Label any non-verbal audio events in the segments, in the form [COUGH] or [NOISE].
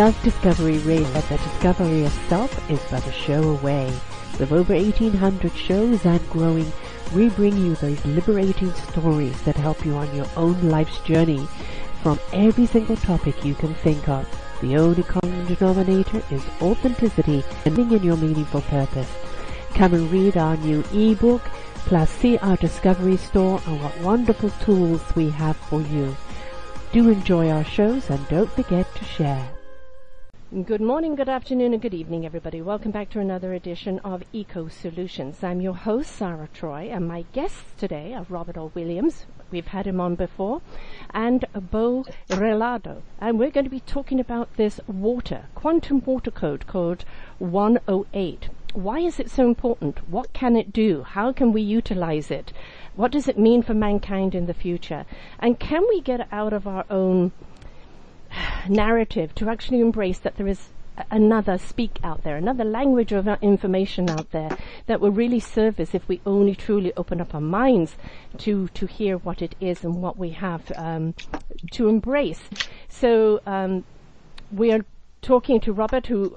self-discovery radio that the discovery of self is but a show away. With over 1800 shows and growing, we bring you those liberating stories that help you on your own life's journey from every single topic you can think of. The only common denominator is authenticity and being in your meaningful purpose. Come and read our new ebook, plus see our discovery store and what wonderful tools we have for you. Do enjoy our shows and don't forget to share. Good morning, good afternoon, and good evening, everybody. Welcome back to another edition of Eco Solutions. I'm your host, Sarah Troy, and my guests today are Robert O. Williams. We've had him on before, and Bo Relado. And we're going to be talking about this water, quantum water code, code 108. Why is it so important? What can it do? How can we utilize it? What does it mean for mankind in the future? And can we get out of our own narrative to actually embrace that there is another speak out there, another language of information out there that will really serve us if we only truly open up our minds to to hear what it is and what we have um, to embrace. So um, we are talking to Robert, who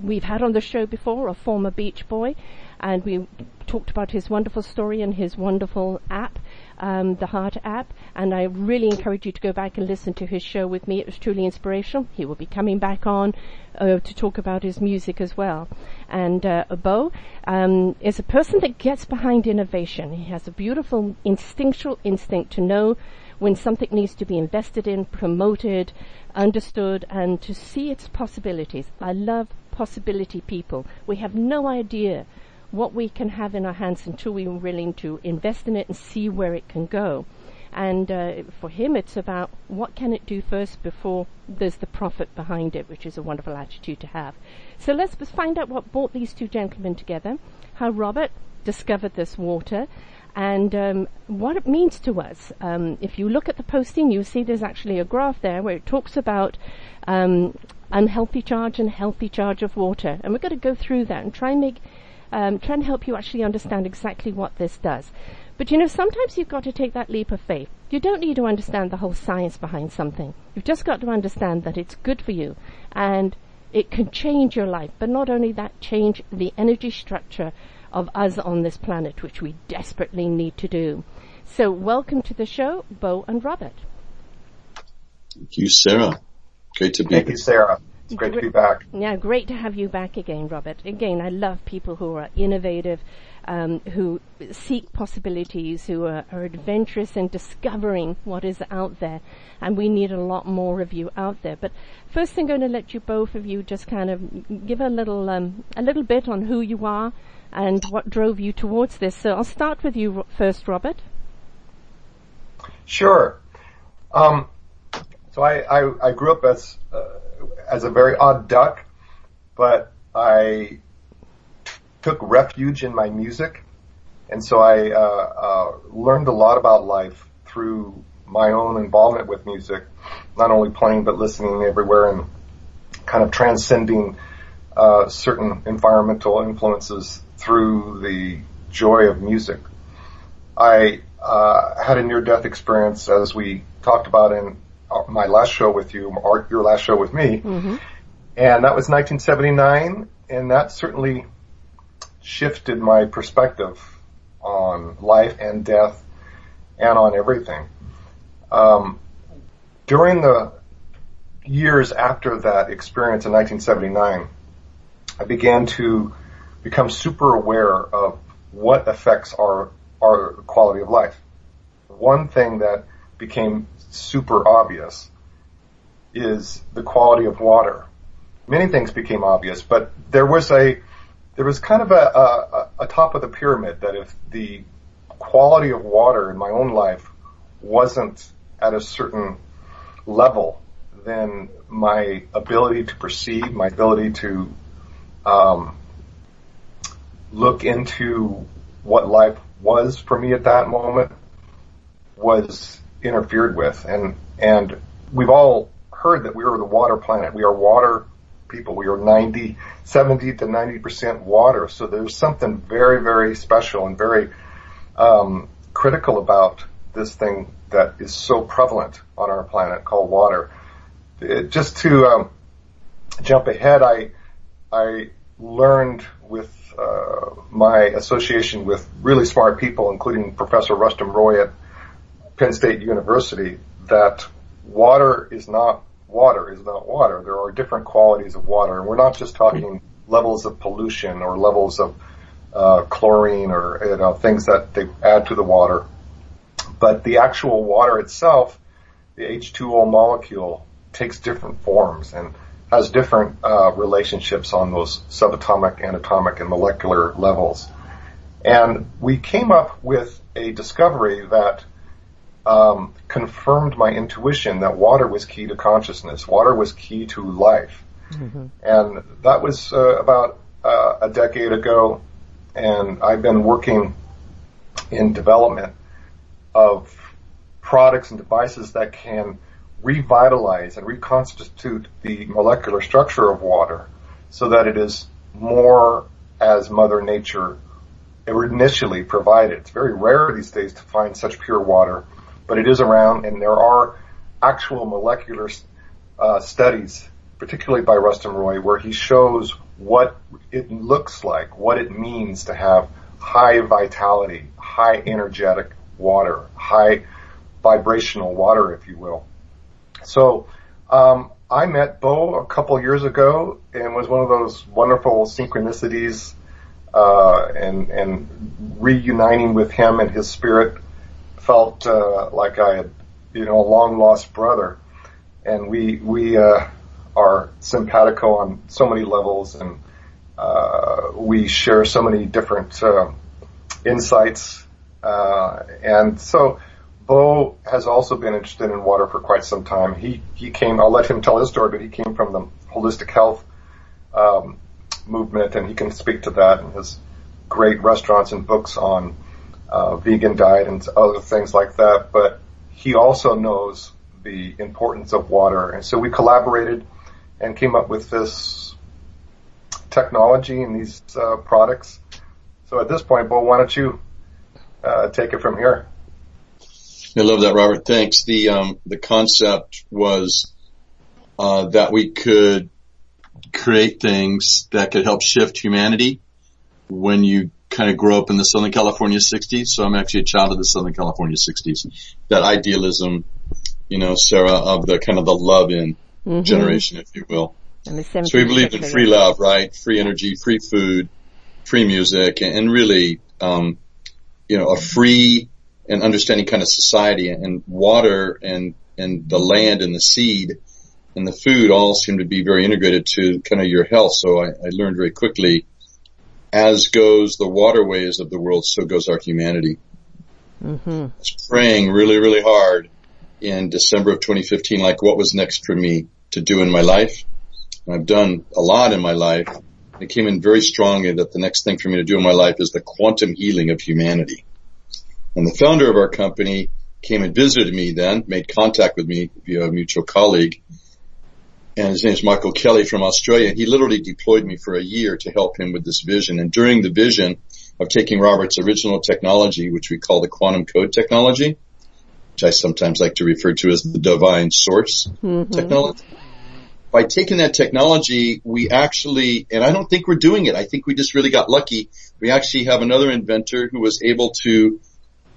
we've had on the show before, a former beach boy, and we talked about his wonderful story and his wonderful app um, the Heart app, and I really encourage you to go back and listen to his show with me. It was truly inspirational. He will be coming back on uh, to talk about his music as well. And uh, Bo um, is a person that gets behind innovation. He has a beautiful instinctual instinct to know when something needs to be invested in, promoted, understood, and to see its possibilities. I love possibility people. We have no idea what we can have in our hands until we're willing to invest in it and see where it can go. And uh, for him, it's about what can it do first before there's the profit behind it, which is a wonderful attitude to have. So let's find out what brought these two gentlemen together, how Robert discovered this water, and um, what it means to us. Um, if you look at the posting, you see there's actually a graph there where it talks about um, unhealthy charge and healthy charge of water, and we're going to go through that and try and make um, try and help you actually understand exactly what this does. But you know, sometimes you've got to take that leap of faith. You don't need to understand the whole science behind something. You've just got to understand that it's good for you and it can change your life. But not only that, change the energy structure of us on this planet, which we desperately need to do. So welcome to the show, Bo and Robert. Thank you, Sarah. Great to be here. Thank you, Sarah. It's great to be back. Yeah, great to have you back again, Robert. Again, I love people who are innovative, um, who seek possibilities, who are, are, adventurous in discovering what is out there. And we need a lot more of you out there. But first, I'm going to let you both of you just kind of give a little, um, a little bit on who you are and what drove you towards this. So I'll start with you first, Robert. Sure. Um, so I, I, I, grew up as uh, as a very odd duck, but I took refuge in my music, and so I uh, uh, learned a lot about life through my own involvement with music, not only playing but listening everywhere and kind of transcending uh, certain environmental influences through the joy of music. I uh, had a near-death experience, as we talked about in my last show with you, or your last show with me, mm-hmm. and that was 1979, and that certainly shifted my perspective on life and death and on everything. Um, during the years after that experience in 1979, I began to become super aware of what affects our our quality of life. One thing that became super obvious is the quality of water. Many things became obvious, but there was a there was kind of a, a, a top of the pyramid that if the quality of water in my own life wasn't at a certain level, then my ability to perceive, my ability to um, look into what life was for me at that moment was interfered with. And, and we've all heard that we are the water planet. We are water people. We are 90, 70 to 90% water. So there's something very, very special and very, um, critical about this thing that is so prevalent on our planet called water. It, just to, um, jump ahead, I I learned with uh, my association with really smart people, including Professor Rustum Roy at Penn State University, that water is not water is not water. There are different qualities of water, and we're not just talking levels of pollution or levels of uh, chlorine or you know, things that they add to the water, but the actual water itself, the H2O molecule, takes different forms and has different uh, relationships on those subatomic, anatomic, and molecular levels. And we came up with a discovery that um, confirmed my intuition that water was key to consciousness. Water was key to life. Mm-hmm. And that was uh, about uh, a decade ago. And I've been working in development of products and devices that can revitalize and reconstitute the molecular structure of water so that it is more as Mother Nature initially provided. It's very rare these days to find such pure water but it is around, and there are actual molecular uh, studies, particularly by Rustum Roy, where he shows what it looks like, what it means to have high vitality, high energetic water, high vibrational water, if you will. So um, I met Bo a couple years ago, and was one of those wonderful synchronicities, uh, and and reuniting with him and his spirit felt uh, like I had, you know, a long lost brother, and we we uh, are simpatico on so many levels, and uh, we share so many different uh, insights, uh, and so. Bo has also been interested in water for quite some time. He he came. I'll let him tell his story, but he came from the holistic health um, movement, and he can speak to that and his great restaurants and books on uh, vegan diet and other things like that. But he also knows the importance of water, and so we collaborated and came up with this technology and these uh, products. So at this point, Bo, why don't you uh, take it from here? I love that, Robert. Thanks. The um, the concept was uh, that we could create things that could help shift humanity when you kind of grew up in the Southern California 60s, so I'm actually a child of the Southern California 60s. That idealism, you know, Sarah, of the kind of the love in mm-hmm. generation, if you will. So we believed in free love, right? Free energy, free food, free music, and really, um, you know, a free and understanding kind of society and water and, and the land and the seed and the food all seem to be very integrated to kind of your health. So I, I learned very quickly as goes the waterways of the world, so goes our humanity. Mm-hmm. I was praying really, really hard in December of 2015, like what was next for me to do in my life. And I've done a lot in my life. It came in very strongly that the next thing for me to do in my life is the quantum healing of humanity. And the founder of our company came and visited me then, made contact with me via a mutual colleague, and his name is Michael Kelly from Australia. And he literally deployed me for a year to help him with this vision. And during the vision of taking Robert's original technology, which we call the quantum code technology, which I sometimes like to refer to as the divine source mm-hmm. technology. By taking that technology, we actually, and I don't think we're doing it. I think we just really got lucky. We actually have another inventor who was able to,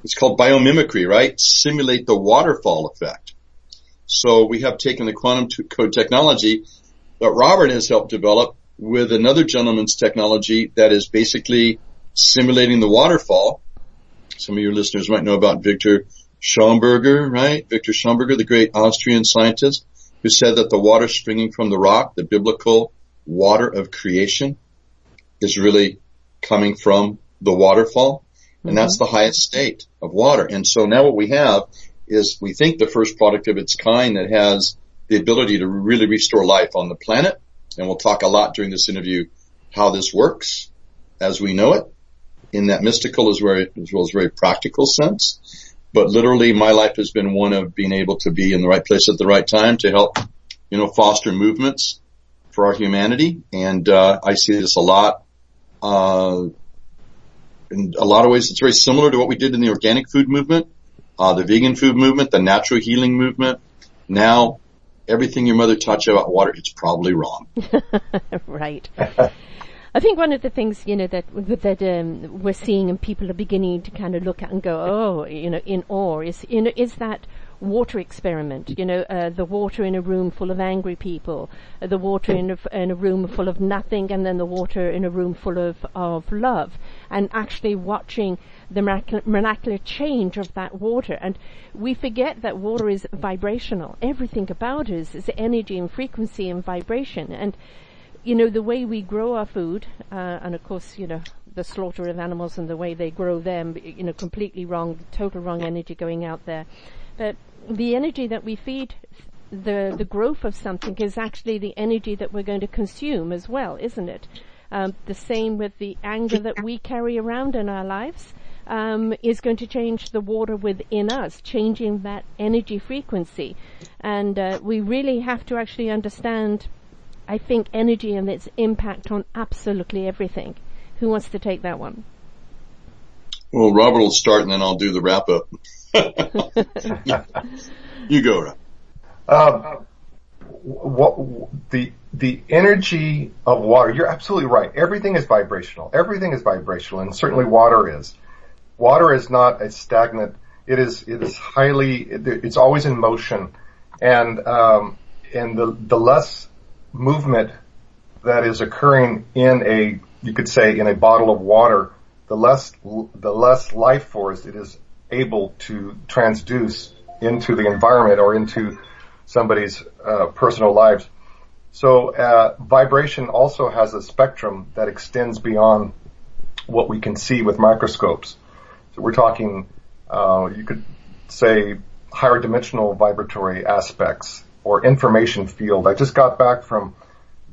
it's called biomimicry, right? Simulate the waterfall effect. So we have taken the quantum code technology that Robert has helped develop with another gentleman's technology that is basically simulating the waterfall. Some of your listeners might know about Victor Schauberger, right? Victor Schauberger, the great Austrian scientist who said that the water springing from the rock, the biblical water of creation is really coming from the waterfall. And mm-hmm. that's the highest state of water. And so now what we have is we think the first product of its kind that has the ability to really restore life on the planet. And we'll talk a lot during this interview how this works as we know it in that mystical as, well as very practical sense. But literally my life has been one of being able to be in the right place at the right time to help, you know, foster movements for our humanity. And, uh, I see this a lot, uh, in a lot of ways it's very similar to what we did in the organic food movement uh, the vegan food movement, the natural healing movement. Now, everything your mother taught you about water, it's probably wrong. [LAUGHS] right. I think one of the things you know that that um, we're seeing and people are beginning to kind of look at and go, oh, you know, in awe is you know is that water experiment. You know, uh, the water in a room full of angry people, uh, the water in a, in a room full of nothing, and then the water in a room full of of love, and actually watching the miraculous change of that water. And we forget that water is vibrational. Everything about us is energy and frequency and vibration. And you know, the way we grow our food, uh, and of course, you know, the slaughter of animals and the way they grow them, you know, completely wrong, total wrong energy going out there. But the energy that we feed the the growth of something is actually the energy that we're going to consume as well, isn't it? Um, the same with the anger that we carry around in our lives um, is going to change the water within us, changing that energy frequency, and uh, we really have to actually understand I think energy and its impact on absolutely everything. Who wants to take that one? Well, Robert will start and then I'll do the wrap up. [LAUGHS] [LAUGHS] you go, Rob. Um, what, the the energy of water. You're absolutely right. Everything is vibrational. Everything is vibrational, and certainly water is. Water is not a stagnant. It is it is highly. It's always in motion, and um, and the the less movement that is occurring in a, you could say, in a bottle of water, the less, the less life force it is able to transduce into the environment or into somebody's uh, personal lives. So uh, vibration also has a spectrum that extends beyond what we can see with microscopes. So we're talking, uh, you could say, higher dimensional vibratory aspects or information field. I just got back from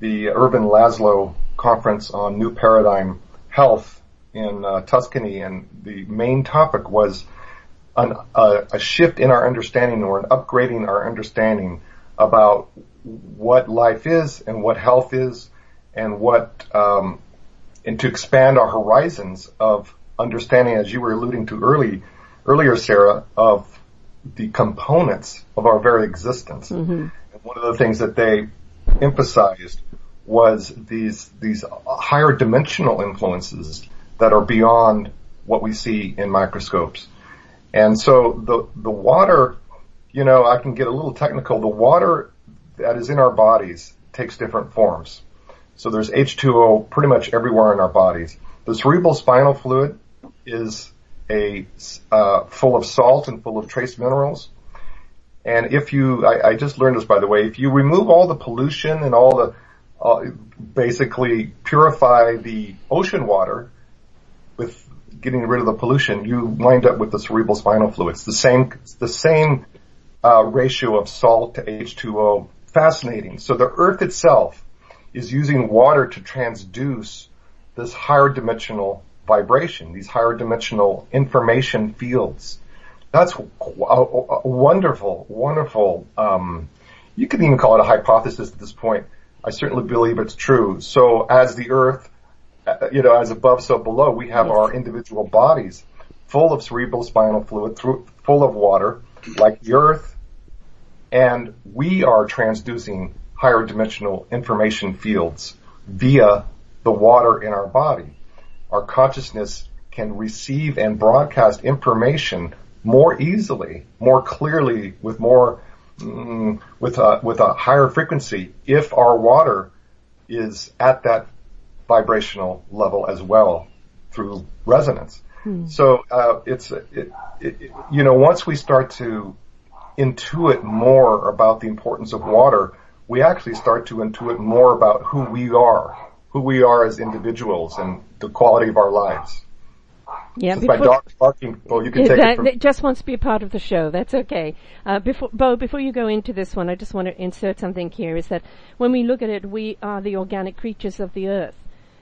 the Ervin Laszlo conference on New Paradigm Health in uh, Tuscany, and the main topic was an, uh, a shift in our understanding or an upgrading our understanding about what life is and what health is and what um, and to expand our horizons of understanding as you were alluding to early earlier Sarah of the components of our very existence. Mm-hmm. And one of the things that they emphasized was these these higher dimensional influences that are beyond what we see in microscopes. And so the the water, you know, I can get a little technical. The water that is in our bodies takes different forms. So there's H2O pretty much everywhere in our bodies. The cerebral spinal fluid is a uh, full of salt and full of trace minerals. And if you, I, I, just learned this by the way, if you remove all the pollution and all the, uh, basically purify the ocean water with getting rid of the pollution, you wind up with the cerebral spinal fluid. It's the same, the same uh, ratio of salt to H2O. Fascinating. So the Earth itself is using water to transduce this higher dimensional vibration, these higher dimensional information fields. That's a, a wonderful, wonderful. Um, you could even call it a hypothesis at this point. I certainly believe it's true. So as the earth, you know, as above, so below, we have our individual bodies full of cerebral spinal fluid, full of water, like the earth, and we are transducing higher dimensional information fields via the water in our body. Our consciousness can receive and broadcast information more easily, more clearly, with more mm, with a with a higher frequency if our water is at that vibrational level as well through resonance. Hmm. So uh, it's it, it, it, you know once we start to intuit more about the importance of water, we actually start to intuit more about who we are, who we are as individuals, and the quality of our lives. Yeah, before, my dog barking. Well, you can take that, it. From- it just wants to be a part of the show. That's okay. Uh, before Bo, before you go into this one, I just want to insert something here. Is that when we look at it, we are the organic creatures of the earth,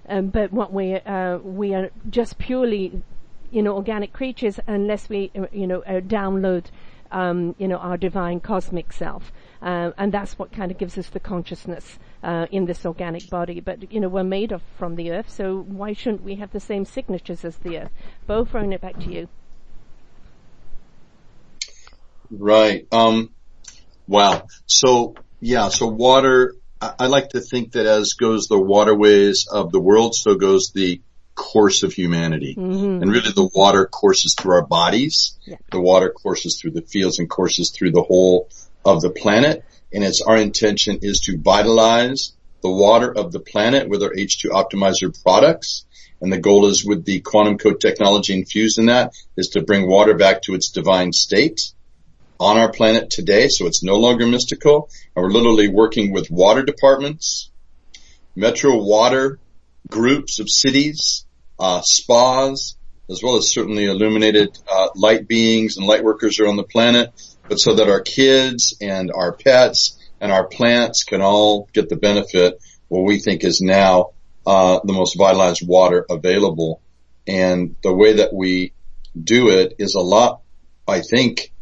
um, but what we uh, we are just purely, you know, organic creatures unless we, uh, you know, uh, download, um, you know, our divine cosmic self. Uh, and that's what kind of gives us the consciousness uh, in this organic body. But you know, we're made of from the earth, so why shouldn't we have the same signatures as the earth? Bo, throwing it back to you. Right. Um, wow. So Yeah, so water, I like to think that as goes the waterways of the world, so goes the course of humanity. Mm-hmm. And really the water courses through our bodies. Yeah. The water courses through the fields and courses through the whole of the planet. And it's our intention is to vitalize the water of the planet with our H2 optimizer products. And the goal is with the quantum code technology infused in that is to bring water back to its divine state on our planet today. So it's no longer mystical. And we're literally working with water departments, metro water groups of cities, uh, spas, as well as certainly illuminated uh, light beings and light workers are on the planet, but so that our kids and our pets and our plants can all get the benefit what we think is now uh, the most vitalized water available. And the way that we do it is a lot, I think,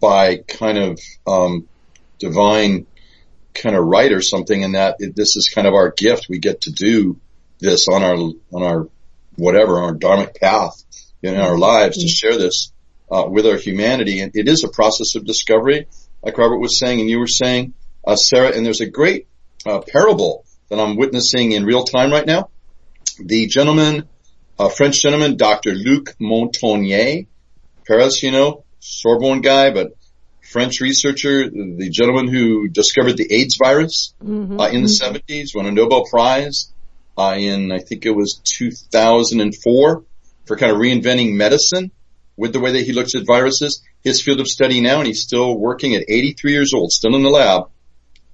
by kind of um, divine kind of right or something, and that it, this is kind of our gift. We get to do this on our on our whatever on our dharmic path in our lives to share this uh, with our humanity. And it is a process of discovery, like Robert was saying, and you were saying, uh, Sarah. And there's a great uh, parable that I'm witnessing in real time right now. The gentleman, French gentleman, Dr. Luc Montagnier, Paris, you know, Sorbonne guy, but French researcher, the gentleman who discovered the AIDS virus mm-hmm. uh, in the mm-hmm. 70s, won a Nobel Prize uh, in, I think it was 2004 for kind of reinventing medicine with the way that he looks at viruses. His field of study now, and he's still working at 83 years old, still in the lab.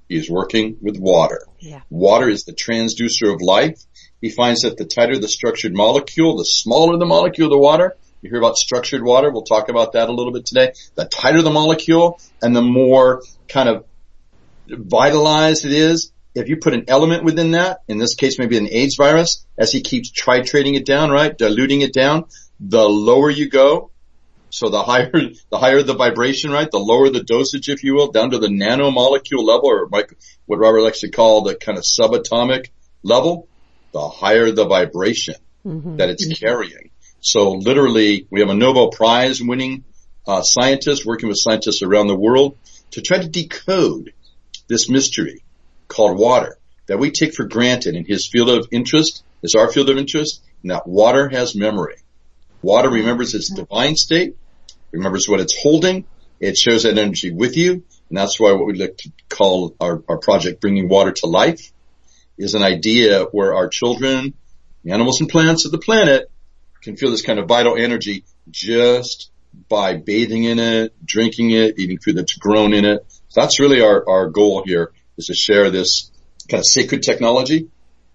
He's working with water. Yeah. Water is the transducer of life. He finds that the tighter the structured molecule, the smaller the molecule of the water. You hear about structured water. We'll talk about that a little bit today. The tighter the molecule and the more kind of vitalized it is, if you put an element within that, in this case maybe an AIDS virus, as he keeps titrating it down, right, diluting it down, the lower you go, so the higher, [LAUGHS] the higher the vibration, right, the lower the dosage, if you will, down to the nanomolecule level, or what Robert likes to call the kind of subatomic level, the higher the vibration mm-hmm. that it's carrying. So literally, we have a Nobel Prize winning uh, scientist working with scientists around the world to try to decode this mystery called water that we take for granted in his field of interest is our field of interest and that water has memory. Water remembers its divine state, remembers what it's holding, it shows that energy with you, and that's why what we like to call our, our project Bringing Water to Life is an idea where our children, animals and plants of the planet can feel this kind of vital energy just by bathing in it, drinking it, eating food that's grown in it. So that's really our, our goal here is to share this kind of sacred technology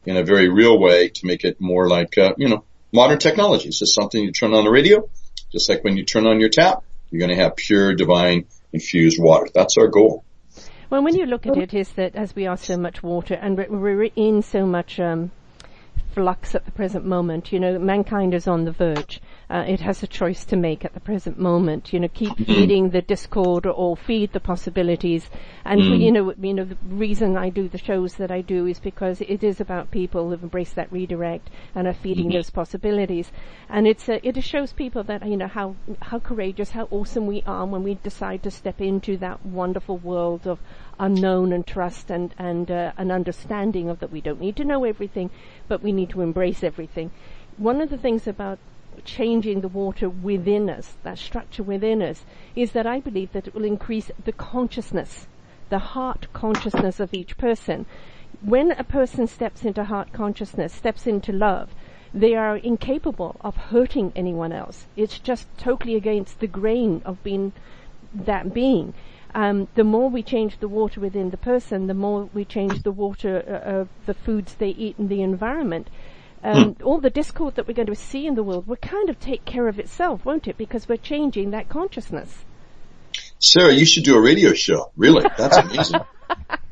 in a very real way to make it more like, uh, you know, modern technology. It's just something you turn on the radio, just like when you turn on your tap, you're going to have pure divine infused water. That's our goal. Well, when you look at it, is that as we are so much water and we're in so much um, flux at the present moment, you know, mankind is on the verge uh, it has a choice to make at the present moment. You know, keep mm-hmm. feeding the discord or feed the possibilities. And mm. you know, you know, the reason I do the shows that I do is because it is about people who've embraced that redirect and are feeding mm-hmm. those possibilities. And it's a, it shows people that you know how how courageous, how awesome we are when we decide to step into that wonderful world of unknown and trust and and uh, an understanding of that we don't need to know everything, but we need to embrace everything. One of the things about changing the water within us, that structure within us, is that I believe that it will increase the consciousness, the heart consciousness of each person. When a person steps into heart consciousness, steps into love, they are incapable of hurting anyone else. It's just totally against the grain of being that being. Um, the more we change the water within the person, the more we change the water uh, of the foods they eat and the environment um, all the discord that we're going to see in the world will kind of take care of itself, won't it? Because we're changing that consciousness. Sarah, you should do a radio show. Really, that's amazing.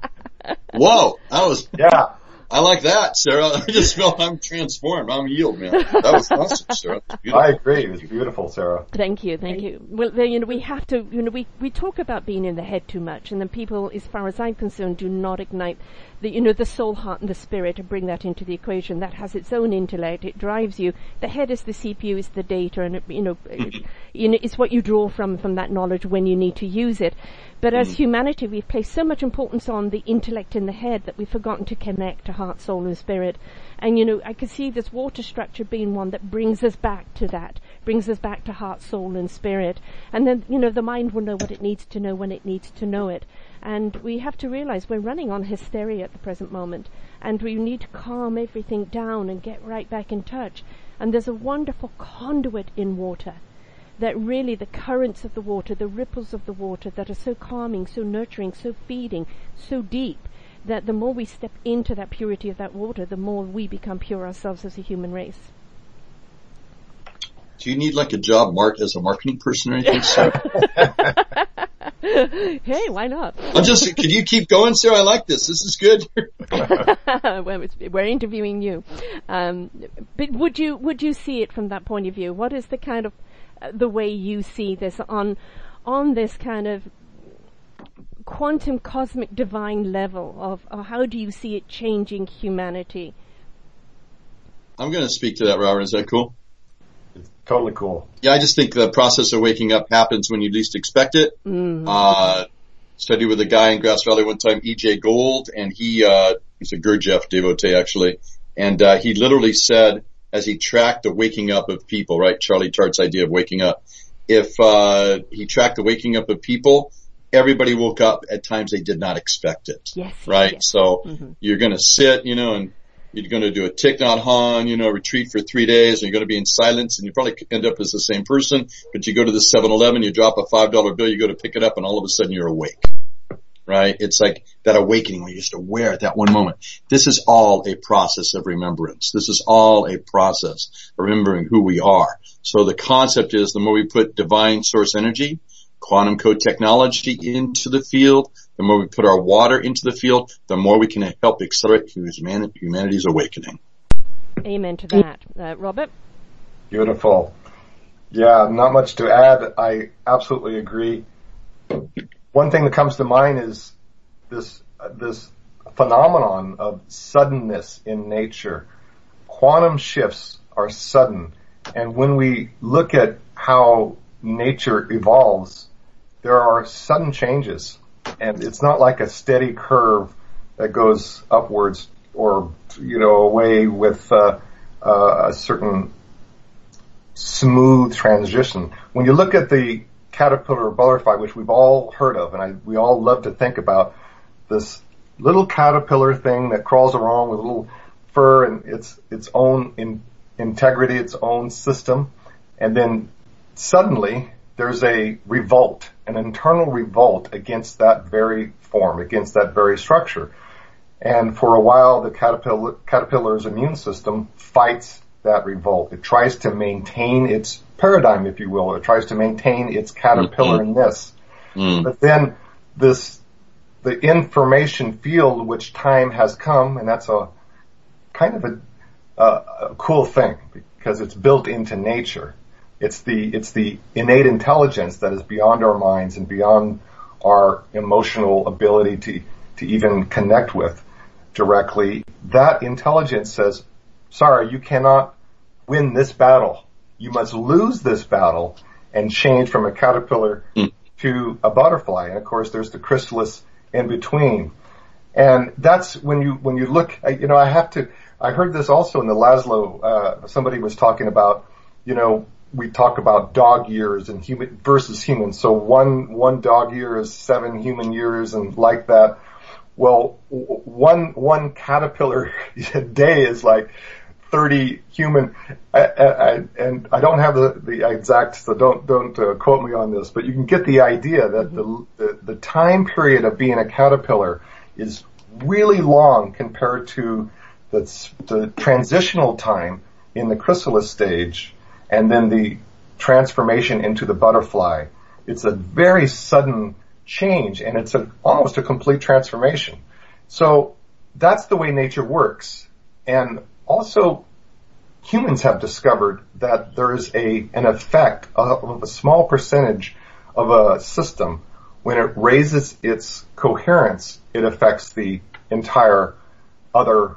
[LAUGHS] Whoa, that was yeah. I like that, Sarah. [LAUGHS] I just feel I'm transformed. I'm healed, man. That was awesome, Sarah. I agree. It was beautiful, Sarah. Thank you, thank you. Well, then, you know, we have to, you know, we, we talk about being in the head too much, and then people, as far as I'm concerned, do not ignite the, you know, the soul, heart, and the spirit, and bring that into the equation. That has its own intellect. It drives you. The head is the CPU, is the data, and it, you know, [LAUGHS] it, you know, it's what you draw from from that knowledge when you need to use it. But as mm. humanity, we've placed so much importance on the intellect in the head that we've forgotten to connect to heart, soul, and spirit. And you know, I can see this water structure being one that brings us back to that, brings us back to heart, soul, and spirit. And then, you know, the mind will know what it needs to know when it needs to know it. And we have to realize we're running on hysteria at the present moment. And we need to calm everything down and get right back in touch. And there's a wonderful conduit in water that really the currents of the water, the ripples of the water that are so calming, so nurturing, so feeding, so deep, that the more we step into that purity of that water, the more we become pure ourselves as a human race. Do you need like a job mark as a marketing person or anything, Sarah? [LAUGHS] hey, why not? I'm just, could you keep going, Sarah? I like this. This is good. [LAUGHS] well, we're interviewing you. Um, but would you, would you see it from that point of view? What is the kind of the way you see this on on this kind of quantum cosmic divine level of, of how do you see it changing humanity? I'm going to speak to that, Robert. Is that cool? It's totally cool. Yeah, I just think the process of waking up happens when you least expect it. Mm-hmm. Uh, studied with a guy in Grass Valley one time, EJ Gold, and he, uh, he's a Gurdjieff devotee actually, and, uh, he literally said, as he tracked the waking up of people, right? Charlie Tart's idea of waking up. If, uh, he tracked the waking up of people, everybody woke up at times they did not expect it. Yes. Right? Yes. So mm-hmm. you're gonna sit, you know, and you're going to do a Thich Nhat Hanh, you know, retreat for three days and you're going to be in silence and you probably end up as the same person, but you go to the 7-Eleven, you drop a $5 bill, you go to pick it up and all of a sudden you're awake right? It's like that awakening where you're just aware at that one moment. This is all a process of remembrance. This is all a process of remembering who we are. So the concept is the more we put divine source energy, quantum code technology into the field, the more we put our water into the field, the more we can help accelerate humanity's awakening. Amen to that. Uh, Robert? Beautiful. Yeah, not much to add. I absolutely agree one thing that comes to mind is this uh, this phenomenon of suddenness in nature. Quantum shifts are sudden, and when we look at how nature evolves, there are sudden changes, and it's not like a steady curve that goes upwards or you know away with uh, uh, a certain smooth transition. When you look at the caterpillar butterfly, which we've all heard of, and I, we all love to think about this little caterpillar thing that crawls around with a little fur and its its own in, integrity, its own system, and then suddenly there's a revolt, an internal revolt against that very form, against that very structure. And for a while, the caterpillar, caterpillar's immune system fights that revolt. It tries to maintain its paradigm, if you will. It tries to maintain its caterpillarness. Mm-hmm. But then this, the information field which time has come, and that's a kind of a, a cool thing because it's built into nature. It's the, it's the innate intelligence that is beyond our minds and beyond our emotional ability to, to even connect with directly. That intelligence says, sorry, you cannot win this battle. You must lose this battle and change from a caterpillar mm. to a butterfly. And of course, there's the chrysalis in between. And that's when you, when you look, you know, I have to, I heard this also in the Laszlo, uh, somebody was talking about, you know, we talk about dog years and human versus human. So one, one dog year is seven human years and like that. Well, one, one caterpillar [LAUGHS] day is like 30 human, I, I, and I don't have the, the exact, so don't, don't uh, quote me on this, but you can get the idea that the, the, the time period of being a caterpillar is really long compared to the, the transitional time in the chrysalis stage and then the transformation into the butterfly. It's a very sudden change and it's a, almost a complete transformation. So that's the way nature works. And also, humans have discovered that there is a an effect of a small percentage of a system when it raises its coherence, it affects the entire other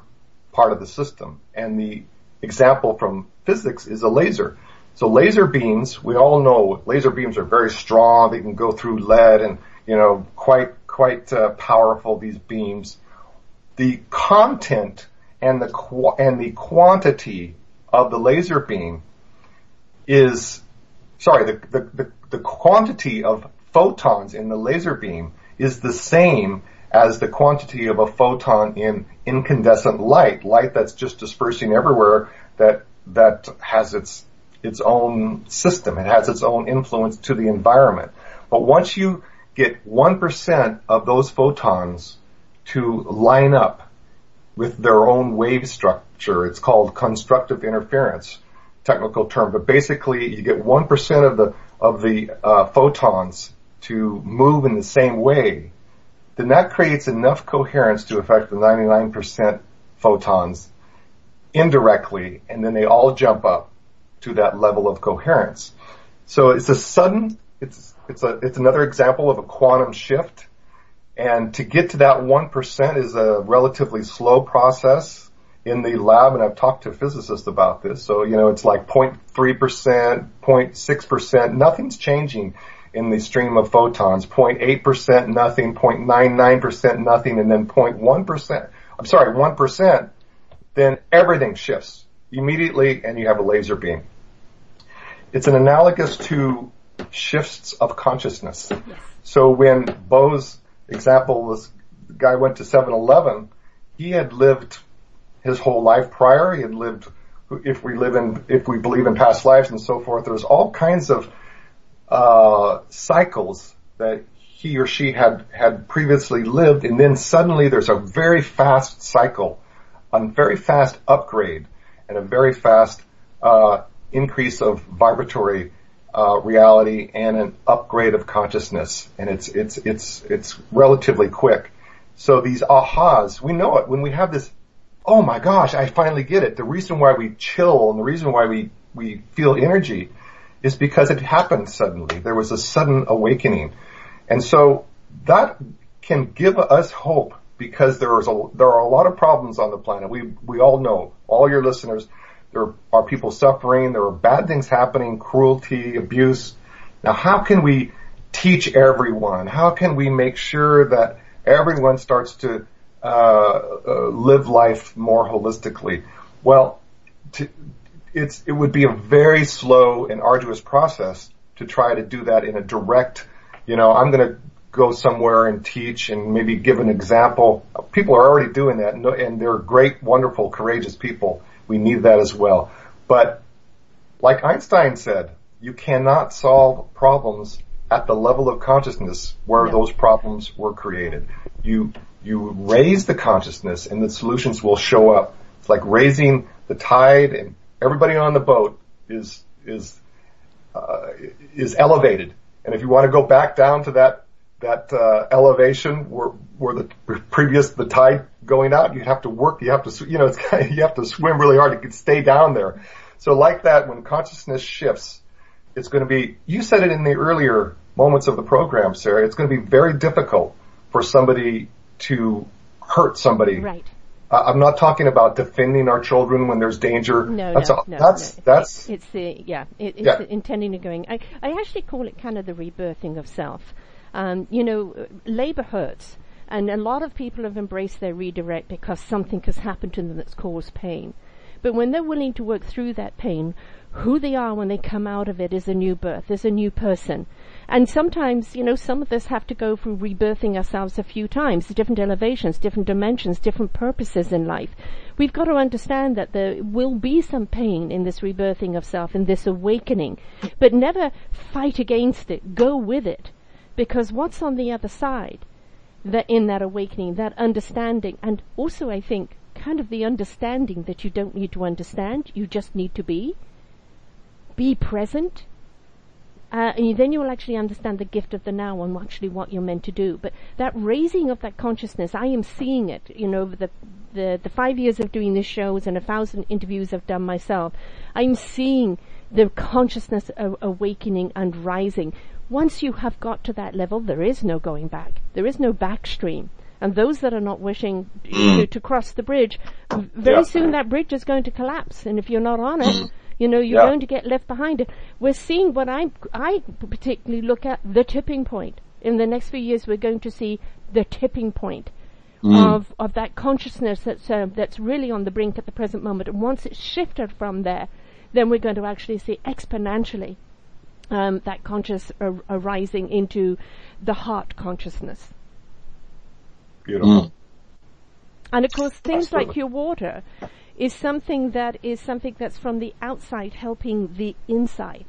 part of the system. And the example from physics is a laser. So laser beams, we all know laser beams are very strong. They can go through lead and, you know, quite, quite uh, powerful, these beams. The content and the, qu- and the quantity of the laser beam is, sorry, the, the, the, the quantity of photons in the laser beam is the same as the quantity of a photon in incandescent light, light that's just dispersing everywhere that that has its its own system. It has its own influence to the environment. But once you get 1% of those photons to line up with their own wave structure, it's called constructive interference, technical term, but basically you get 1% of the, of the uh, photons to move in the same way, then that creates enough coherence to affect the 99% photons indirectly, and then they all jump up to that level of coherence. So it's a sudden, it's, it's a, it's another example of a quantum shift. And to get to that 1% is a relatively slow process in the lab, and I've talked to physicists about this. So, you know, it's like 0.3%, 0.6%, nothing's changing in the stream of photons. 0.8% nothing, 0.99% nothing, and then 0.1%, I'm sorry, 1%, then everything shifts immediately and you have a laser beam. It's an analogous to shifts of consciousness. Yes. So when Bo's example was the guy went to 7-Eleven, he had lived his whole life prior. He had lived, if we live in, if we believe in past lives and so forth, there's all kinds of uh, cycles that he or she had had previously lived, and then suddenly there's a very fast cycle, a very fast upgrade, and a very fast uh, increase of vibratory uh, reality and an upgrade of consciousness, and it's it's it's it's relatively quick. So these ahas, we know it when we have this. Oh my gosh, I finally get it. The reason why we chill and the reason why we we feel energy is because it happened suddenly. There was a sudden awakening. And so that can give us hope because there is a, there are a lot of problems on the planet. We, we all know, all your listeners, there are people suffering, there are bad things happening, cruelty, abuse. Now how can we teach everyone? How can we make sure that everyone starts to uh, uh, live life more holistically? Well, to, it's it would be a very slow and arduous process to try to do that in a direct, you know, I'm going to go somewhere and teach and maybe give an example. People are already doing that and they're great, wonderful, courageous people. We need that as well. But like Einstein said, you cannot solve problems at the level of consciousness where no. those problems were created. You, you raise the consciousness and the solutions will show up. It's like raising the tide and everybody on the boat is is uh, is elevated. And if you want to go back down to that that uh, elevation where where the previous the tide going out, you have to work. You have to you know it's [LAUGHS] kind of, you have to swim really hard to stay down there. So like that, when consciousness shifts, it's going to be. You said it in the earlier moments of the program, Sarah. It's going to be very difficult for somebody to hurt somebody right. Uh, I'm not talking about defending our children when there's danger. No, that's no, a, no, that's no. that's it's the yeah, it, it's yeah. The intending to going. I I actually call it kind of the rebirthing of self. Um, you know, labor hurts, and a lot of people have embraced their redirect because something has happened to them that's caused pain. But when they're willing to work through that pain, who they are when they come out of it is a new birth, is a new person. And sometimes, you know, some of us have to go through rebirthing ourselves a few times, different elevations, different dimensions, different purposes in life. We've got to understand that there will be some pain in this rebirthing of self, in this awakening, but never fight against it. Go with it. Because what's on the other side, that in that awakening, that understanding, and also I think kind of the understanding that you don't need to understand, you just need to be. Be present uh, and then you will actually understand the gift of the now and actually what you're meant to do. But that raising of that consciousness, I am seeing it, you know, over the, the, the five years of doing these shows and a thousand interviews I've done myself. I'm seeing the consciousness awakening and rising. Once you have got to that level, there is no going back. There is no backstream. And those that are not wishing mm. to, to, cross the bridge, very yeah. soon that bridge is going to collapse. And if you're not on it, mm. You know, you're yeah. going to get left behind. We're seeing what I, I particularly look at the tipping point. In the next few years, we're going to see the tipping point. Mm. Of, of that consciousness that's, uh, that's really on the brink at the present moment. And once it's shifted from there, then we're going to actually see exponentially um, that conscious ar- arising into the heart consciousness. Beautiful. Mm. And of course, things Absolutely. like your water is something that is something that's from the outside helping the inside.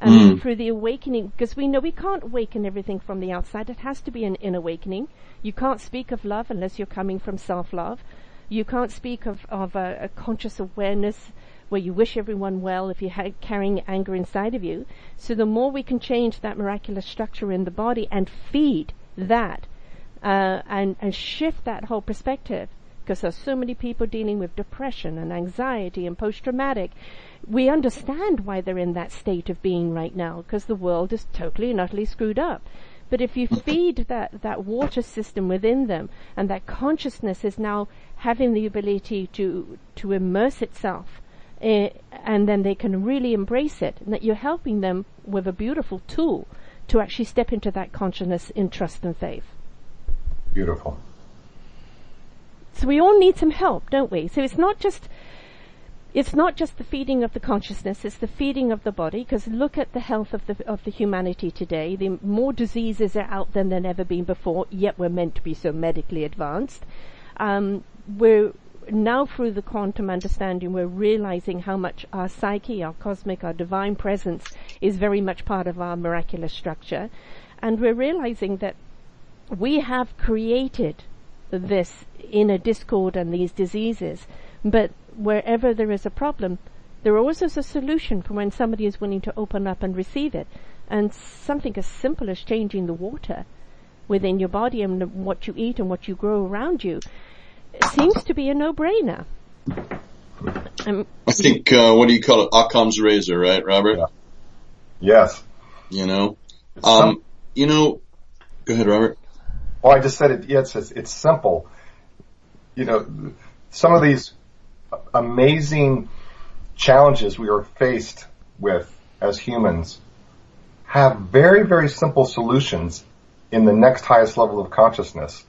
And mm. through the awakening, because we know we can't awaken everything from the outside. It has to be an inner awakening. You can't speak of love unless you're coming from self-love. You can't speak of, of a, a conscious awareness where you wish everyone well if you're ha- carrying anger inside of you. So the more we can change that miraculous structure in the body and feed that uh, and, and shift that whole perspective, because there's so many people dealing with depression and anxiety and post-traumatic. We understand why they're in that state of being right now, because the world is totally and utterly screwed up. But if you feed that, that water system within them, and that consciousness is now having the ability to, to immerse itself uh, and then they can really embrace it, and that you're helping them with a beautiful tool to actually step into that consciousness in trust and faith. Beautiful. So we all need some help, don't we? So it's not just it's not just the feeding of the consciousness, it's the feeding of the body, because look at the health of the, of the humanity today. The more diseases are out there than ever been before, yet we're meant to be so medically advanced. Um, we're, now through the quantum understanding, we're realizing how much our psyche, our cosmic, our divine presence is very much part of our miraculous structure. And we're realizing that we have created this inner discord and these diseases, but wherever there is a problem, there always is a solution for when somebody is willing to open up and receive it. And something as simple as changing the water within your body and what you eat and what you grow around you seems to be a no-brainer. Um, I think, uh, what do you call it? Occam's razor, right, Robert? Yeah. Yes. You know, um, you know, go ahead, Robert. Well, I just said it. Yes, it's, it's simple. You know, some of these amazing challenges we are faced with as humans have very, very simple solutions in the next highest level of consciousness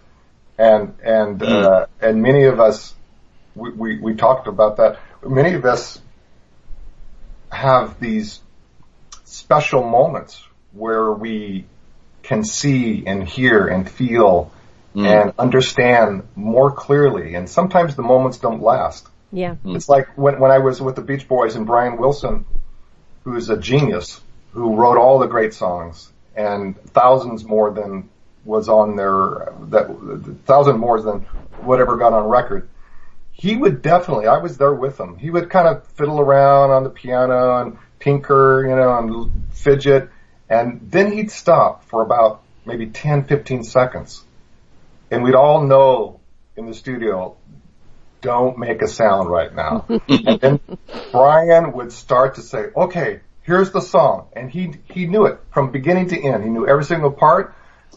and and mm. uh, and many of us we, we, we talked about that. Many of us have these special moments where we can see and hear and feel mm. and understand more clearly. And sometimes the moments don't last. Yeah. Mm. It's like when, when I was with the Beach Boys and Brian Wilson, who's a genius, who wrote all the great songs and thousands more than was on their, that thousand more than whatever got on record. He would definitely, I was there with him. He would kind of fiddle around on the piano and tinker, you know, and fidget. And then he'd stop for about maybe 10, 15 seconds. And we'd all know in the studio, don't make a sound right now. [LAUGHS] and then Brian would start to say, okay, here's the song. And he, he knew it from beginning to end. He knew every single part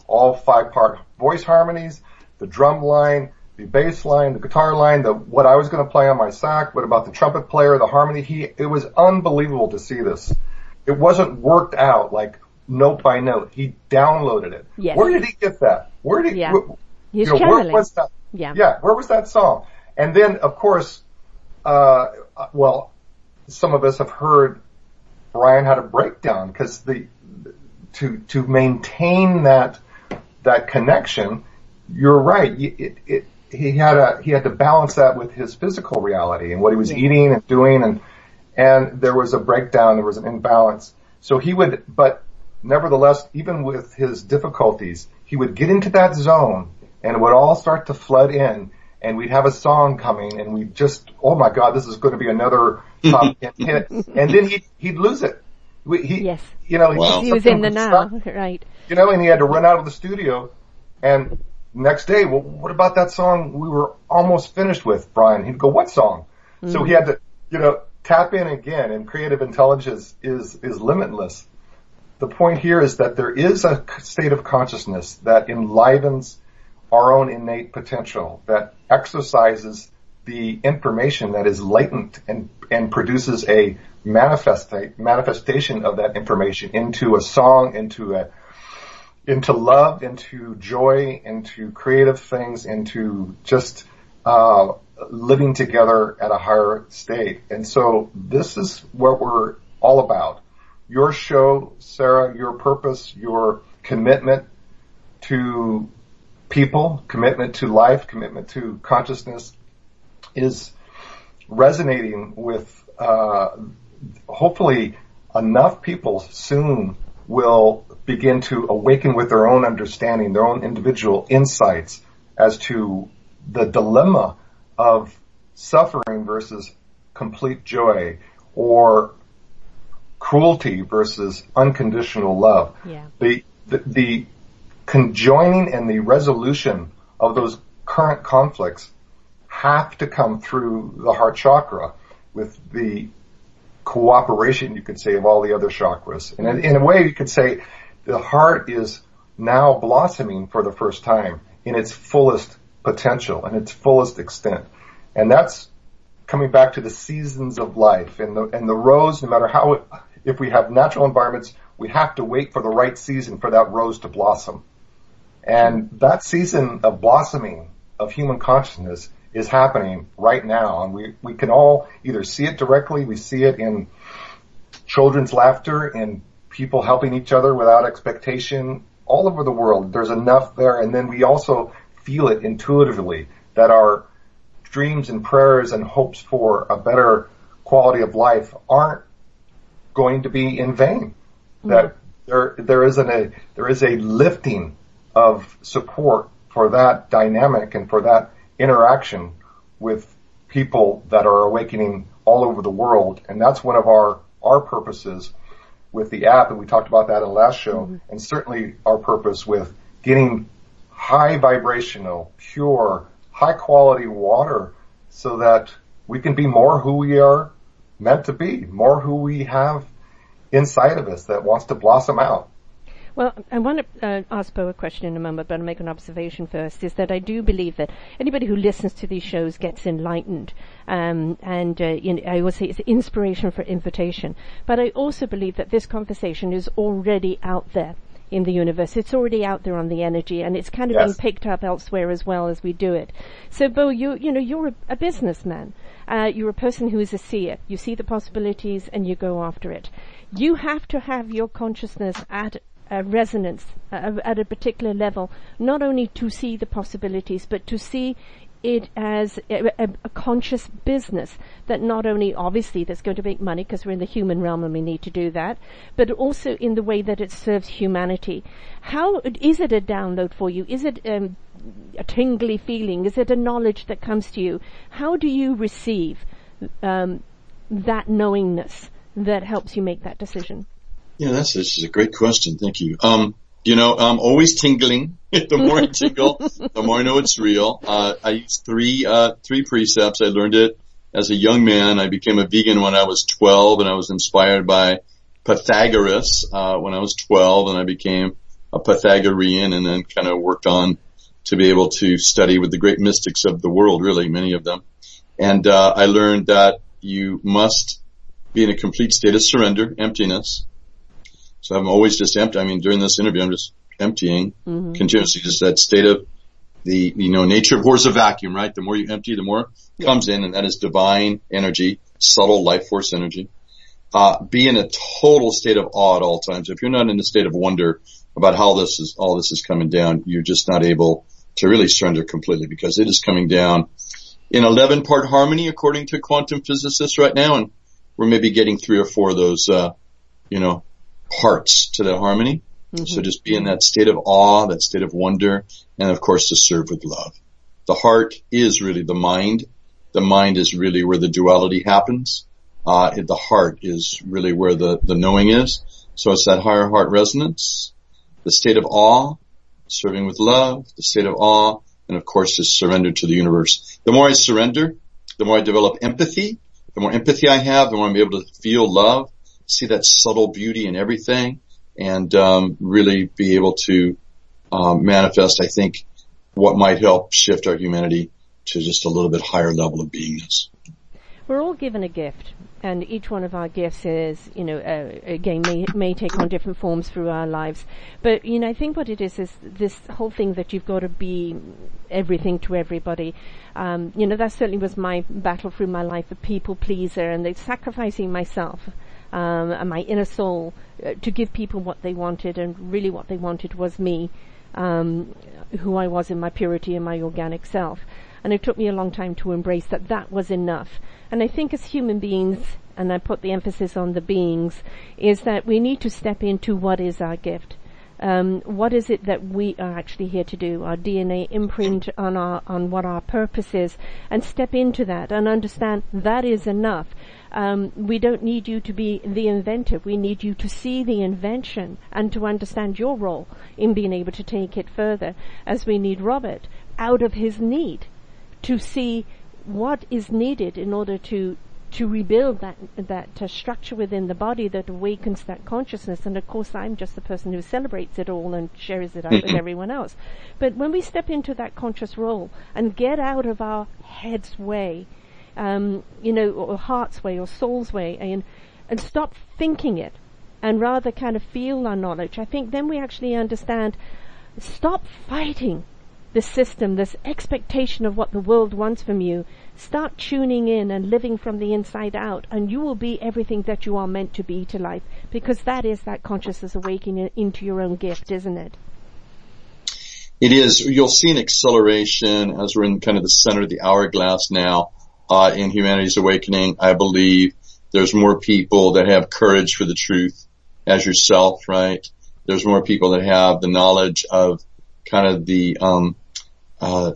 all five part voice harmonies, the drum line, the bass line, the guitar line, the what I was going to play on my sax, what about the trumpet player, the harmony. He it was unbelievable to see this. It wasn't worked out like note by note. He downloaded it. Yes. Where did he get that? Where did yeah. Where, you know, where was that? Yeah. Yeah. Where was that song? And then of course, uh, well, some of us have heard Brian had a breakdown because the to to maintain that that connection, you're right. It, it, he had a he had to balance that with his physical reality and what he was yeah. eating and doing, and and there was a breakdown. There was an imbalance. So he would, but nevertheless, even with his difficulties, he would get into that zone, and it would all start to flood in. And we'd have a song coming, and we'd just, oh my God, this is going to be another top [LAUGHS] 10 hit. And then he'd he'd lose it, We, he, Yes. You know, Wow. He was in the now, right? You know, and he had to run out of the studio. And next day, well, what about that song we were almost finished with, Brian? He'd go, what song? So he mm-hmm. had to, you know, tap in again. And creative intelligence is is limitless. The point here is that there is a state of consciousness that enlivens our own innate potential, that exercises the information that is latent and, and produces a manifesta- manifestation of that information into a song, into a, into love, into joy, into creative things, into just, uh, living together at a higher state. And so this is what we're all about. Your show, Sarah, your purpose, your commitment to people, commitment to life, commitment to consciousness is resonating with uh, hopefully enough people soon will begin to awaken with their own understanding, their own individual insights as to the dilemma of suffering versus complete joy or cruelty versus unconditional love. Yeah. The, the, the conjoining and the resolution of those current conflicts have to come through the heart chakra with the cooperation, you could say, of all the other chakras. And in, in a way, you could say the heart is now blossoming for the first time in its fullest potential and its fullest extent. And that's coming back to the seasons of life and the, and the rose, no matter how, it, if we have natural environments, we have to wait for the right season for that rose to blossom. And that season of blossoming of human consciousness is happening right now. And we, we can all either see it directly, we see it in children's laughter, in people helping each other without expectation, all over the world. There's enough there. And then we also feel it intuitively that our dreams and prayers and hopes for a better quality of life aren't going to be in vain. That mm-hmm. there, there is an, a, there is a lifting of support for that dynamic and for that interaction with people that are awakening all over the world. And that's one of our, our purposes with the app. And we talked about that in the last show mm-hmm. and certainly our purpose with getting high vibrational, pure, high quality water so that we can be more who we are meant to be, more who we have inside of us that wants to blossom out. Well, I want to uh, ask Bo a question in a moment, but I'll make an observation first. Is that I do believe that anybody who listens to these shows gets enlightened, um, and uh, you know, I always say it's inspiration for invitation. But I also believe that this conversation is already out there in the universe. It's already out there on the energy, and it's kind of Yes. being picked up elsewhere as well as we do it. So, Bo, you you know you're a, a businessman. Uh, you're a person who is a seer. You see the possibilities and you go after it. You have to have your consciousness at a resonance uh, at a particular level, not only to see the possibilities, but to see it as a, a, conscious business that not only obviously that's going to make money because we're in the human realm and we need to do that, but also in the way that it serves humanity. How is it a download for you? Is it um, a tingly feeling? Is it a knowledge that comes to you? How do you receive um, that knowingness that helps you make that decision? Yeah, that's this is a great question. Thank you. Um, you know, I'm always tingling. [LAUGHS] the more I tingle, the more I know it's real. Uh, I use three uh, three precepts. I learned it as a young man. I became a vegan when I was 12, and I was inspired by Pythagoras uh, when I was 12, and I became a Pythagorean, and then kind of worked on to be able to study with the great mystics of the world, really many of them. And uh, I learned that you must be in a complete state of surrender, emptiness. So I'm always just empty. I mean, during this interview, I'm just emptying continuously, just that state of the, you know, nature of abhors a vacuum, right? The more you empty, the more comes in, and that is divine energy, subtle life force energy. Uh, be in a total state of awe at all times. If you're not in a state of wonder about how this is, all this is coming down, you're just not able to really surrender completely because it is coming down in 11 part harmony according to quantum physicists right now. And we're maybe getting three or four of those, uh, you know, parts to that harmony. So just be in that state of awe, that state of wonder, and of course to serve with love. The heart is really the mind. The mind is really where the duality happens. uh, the heart is really where the, the knowing is. So it's that higher heart resonance, the state of awe, serving with love, the state of awe, and of course just surrender to the universe. The more I surrender, the more I develop empathy, the more empathy I have, the more I'm able to feel love, see that subtle beauty in everything, and um, really be able to um, manifest, I think, what might help shift our humanity to just a little bit higher level of beingness. We're all given a gift, and each one of our gifts is, you know, uh, again, may, may take on different forms through our lives. But, you know, I think what it is is this whole thing that you've got to be everything to everybody. Um, you know, that certainly was my battle through my life, the people pleaser, and the sacrificing myself. Um, and my inner soul uh, to give people what they wanted, and really what they wanted was me, um, who I was in my purity and my organic self. And it took me a long time to embrace that that was enough. And I think as human beings, and I put the emphasis on the beings, is that we need to step into what is our gift. Um, what is it that we are actually here to do? Our DNA imprint on our on what our purpose is, and step into that and understand that is enough. Um, we don't need you to be the inventor. We need you to see the invention and to understand your role in being able to take it further. As we need Robert out of his need to see what is needed in order to to rebuild that that uh, structure within the body that awakens that consciousness. And of course, I'm just the person who celebrates it all and shares it out with everyone else. But when we step into that conscious role and get out of our head's way, um, you know, or heart's way or soul's way, and and stop thinking it, and rather kind of feel our knowledge, I think then we actually understand. Stop fighting this system, this expectation of what the world wants from you, start tuning in and living from the inside out, and you will be everything that you are meant to be to life, because that is that consciousness awakening into your own gift, isn't it? It is. You'll see an acceleration as we're in kind of the center of the hourglass now uh, in humanity's awakening. I believe there's more people that have courage for the truth as yourself, right? There's more people that have the knowledge of kind of the um, uh,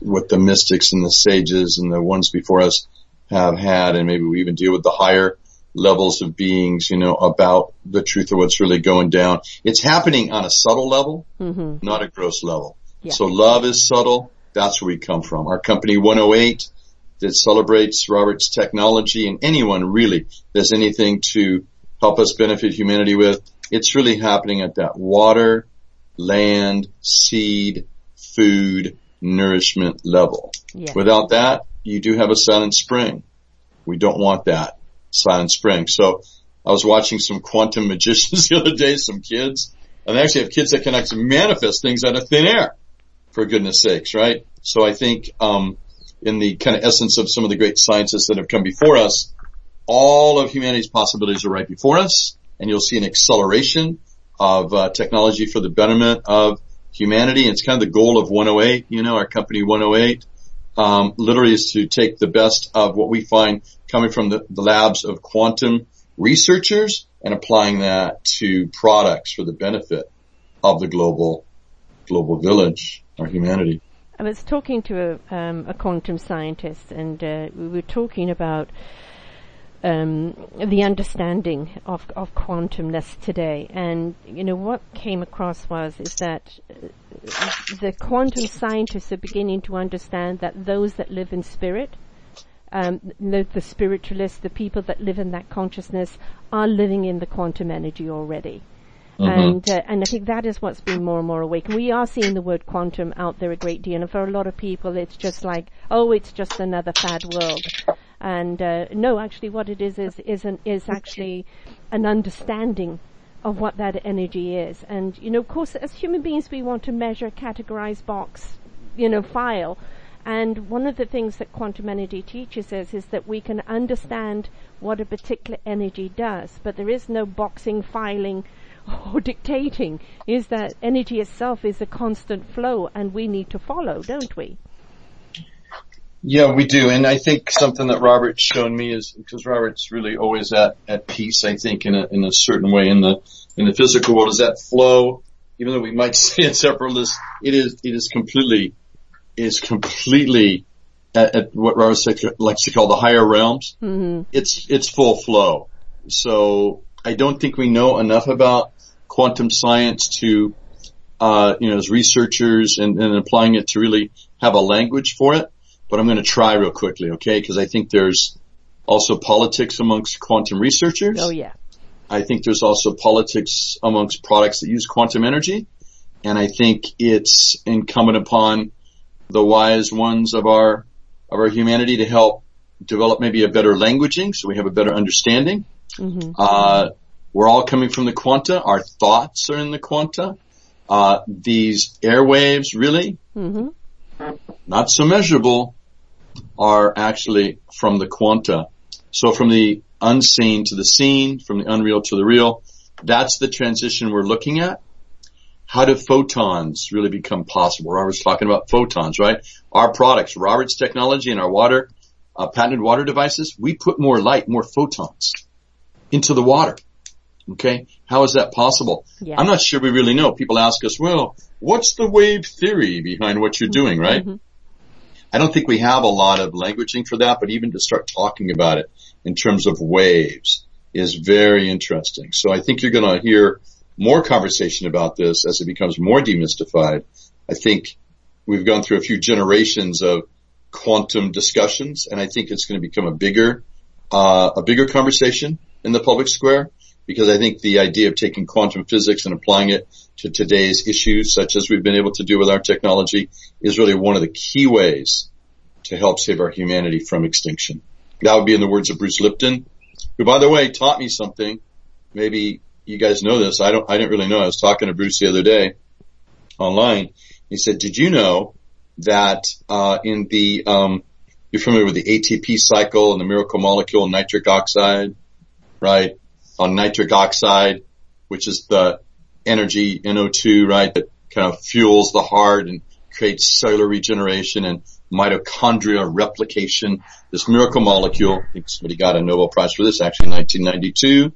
what the mystics and the sages and the ones before us have had, and maybe we even deal with the higher levels of beings, you know, about the truth of what's really going down. It's happening on a subtle level, mm-hmm. not a gross level. Yeah. So love is subtle. That's where we come from. Our company 108 that celebrates Robert's technology and anyone really does anything to help us benefit humanity with. It's really happening at that water, land, seed, food, nourishment level. Yeah. Without that, you do have a silent spring. We don't want that silent spring. So I was watching some quantum magicians [LAUGHS] the other day, some kids, and they actually have kids that can actually manifest things out of thin air, for goodness sakes, right? So I think, um, in the kind of essence of some of the great scientists that have come before us, all of humanity's possibilities are right before us, and you'll see an acceleration of uh, technology for the betterment of humanity. It's kind of the goal of 108, you know, our company 108, um, literally is to take the best of what we find coming from the, the labs of quantum researchers and applying that to products for the benefit of the global, global village or humanity. I was talking to a, um, a quantum scientist and uh, we were talking about um, the understanding of, of quantumness today. And, you know, what came across was, is that uh, the quantum scientists are beginning to understand that those that live in spirit, um, the, the spiritualists, the people that live in that consciousness are living in the quantum energy already. Mm-hmm. And uh, and I think that is what's been more and more awake. We are seeing the word quantum out there a great deal, and for a lot of people, it's just like, oh, it's just another fad world. And uh, no, actually, what it is is is an, is actually an understanding of what that energy is. And you know, of course, as human beings, we want to measure, categorize, box, you know, file. And one of the things that quantum energy teaches us is that we can understand what a particular energy does, but there is no boxing, filing, or dictating. Is that energy itself is a constant flow, and we need to follow, don't we? Yeah, we do. And I think something that Robert's shown me is because Robert's really always at, at peace, I think, in a, in a certain way in the, in the physical world is that flow, even though we might [LAUGHS] say it's effortless, it is, it is completely, is completely, at, at what Robert likes to call the higher realms, mm-hmm. it's it's full flow. So I don't think we know enough about quantum science to, uh, you know, as researchers and, and applying it to really have a language for it. But I'm going to try real quickly, okay? Because I think there's also politics amongst quantum researchers. Oh yeah. I think there's also politics amongst products that use quantum energy. And I think it's incumbent upon the wise ones of our, of our humanity to help develop maybe a better languaging so we have a better understanding. Mm-hmm. Uh, we're all coming from the quanta. Our thoughts are in the quanta. Uh, these airwaves really, mm-hmm. not so measurable, are actually from the quanta. So from the unseen to the seen, from the unreal to the real, that's the transition we're looking at. How do photons really become possible? Robert's talking about photons, right? Our products, Robert's technology and our water, uh, patented water devices, we put more light, more photons into the water. Okay. How is that possible? Yeah. I'm not sure we really know. People ask us, well, what's the wave theory behind what you're doing, right? Mm-hmm. I don't think we have a lot of languaging for that, but even to start talking about it in terms of waves is very interesting. So I think you're going to hear more conversation about this as it becomes more demystified. I think we've gone through a few generations of quantum discussions and I think it's going to become a bigger, uh, a bigger conversation in the public square because I think the idea of taking quantum physics and applying it to today's issues, such as we've been able to do with our technology, is really one of the key ways to help save our humanity from extinction. That would be in the words of Bruce Lipton, who, by the way, taught me something. Maybe you guys know this. I don't. I didn't really know. I was talking to Bruce the other day online. He said, "Did you know that uh, in the um, you're familiar with the ATP cycle and the miracle molecule nitric oxide, right? On nitric oxide, which is the energy NO2, right, that kind of fuels the heart and creates cellular regeneration and mitochondria replication. This miracle molecule, I think somebody got a Nobel Prize for this actually in 1992.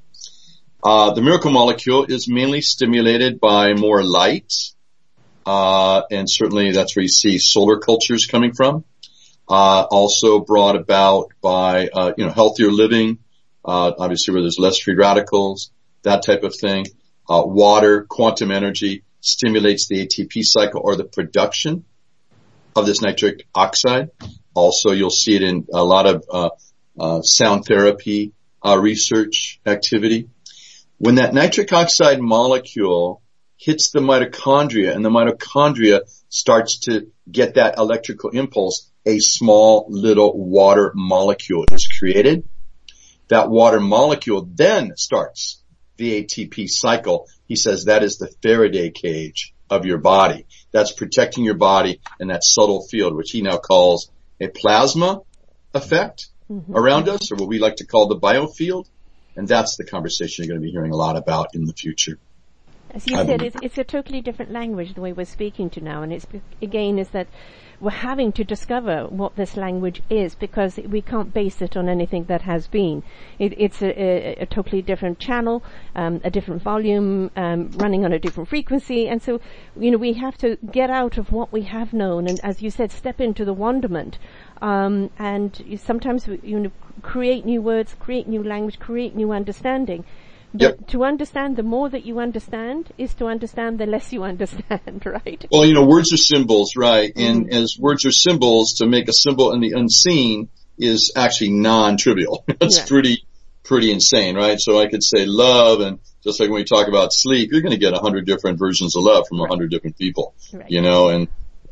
Uh, the miracle molecule is mainly stimulated by more light, uh, and certainly that's where you see solar cultures coming from. Uh, also brought about by uh, you know healthier living, obviously where there's less free radicals, that type of thing. Uh, water, quantum energy stimulates the ATP cycle or the production of this nitric oxide. Also, you'll see it in a lot of uh, uh, sound therapy uh, research activity. When that nitric oxide molecule hits the mitochondria and the mitochondria starts to get that electrical impulse, a small little water molecule is created. That water molecule then starts the ATP cycle. He says that is the Faraday cage of your body. That's protecting your body in that subtle field, which he now calls a plasma effect mm-hmm. around us, or what we like to call the biofield. And that's the conversation you're going to be hearing a lot about in the future. As you said, it's, it's, a totally different language the way we're speaking to now, and it's again is that we're having to discover what this language is because we can't base it on anything that has been. It, it's a, a, a, totally different channel, um, a different volume, um, running on a different frequency, and so you know we have to get out of what we have known, and as you said, step into the wonderment. Um, and sometimes you know create new words, create new language, create new understanding. But yep. to understand, the more that you understand is to understand the less you [LAUGHS] understand, right? Well, you know, words are symbols, right? Mm-hmm. And as words are symbols, to make a symbol in the unseen is actually non-trivial. [LAUGHS] It's yeah. pretty, pretty insane, right? So I could say love and just like when we talk about sleep, you're going to get a hundred different versions of love from a hundred different people, right. you know, and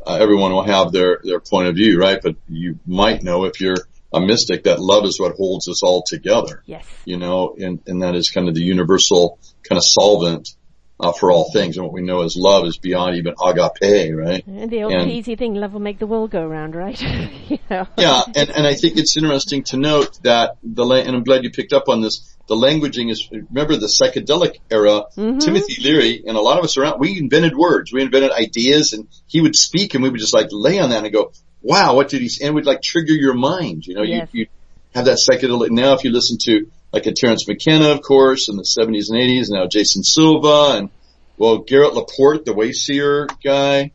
uh, everyone will have their, their point of view, right? But you might know if you're a mystic that love is what holds us all together. Yes. You know, and, and that is kind of the universal kind of solvent uh, for all things. And what we know as love is beyond even agape, right? And the old and, easy thing, love will make the world go round, right? [LAUGHS] you know? Yeah, and, and I think it's interesting to note that the, and I'm glad you picked up on this, the languaging is, remember the psychedelic era, mm-hmm. Timothy Leary and a lot of us around, we invented words, we invented ideas and he would speak and we would just like lay on that and go, wow, what did he say? And it would like trigger your mind. You know, yes. you, you have that psychedelic. Now if you listen to like a Terence McKenna, of course, in the 70s and 80s, now Jason Silva and well, Garrett LoPorto, the Wayseer guy,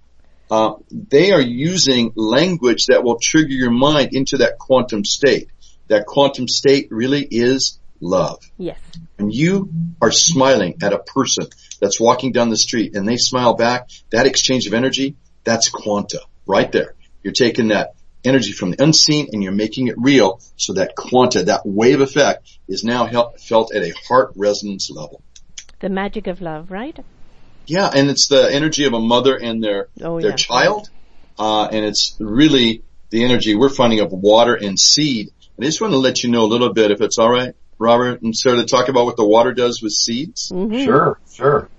uh, they are using language that will trigger your mind into that quantum state. That quantum state really is love. Yes. And you are smiling at a person that's walking down the street and they smile back, that exchange of energy, that's quanta right there. You're taking that energy from the unseen and you're making it real so that quanta, that wave effect is now felt at a heart resonance level. The magic of love, right? Yeah, and it's the energy of a mother and their oh, their yeah. child, uh, and it's really the energy we're finding of water and seed. And I just want to let you know a little bit, if it's all right, Robert and Sarah, to talk about what the water does with seeds. Mm-hmm. Sure, sure.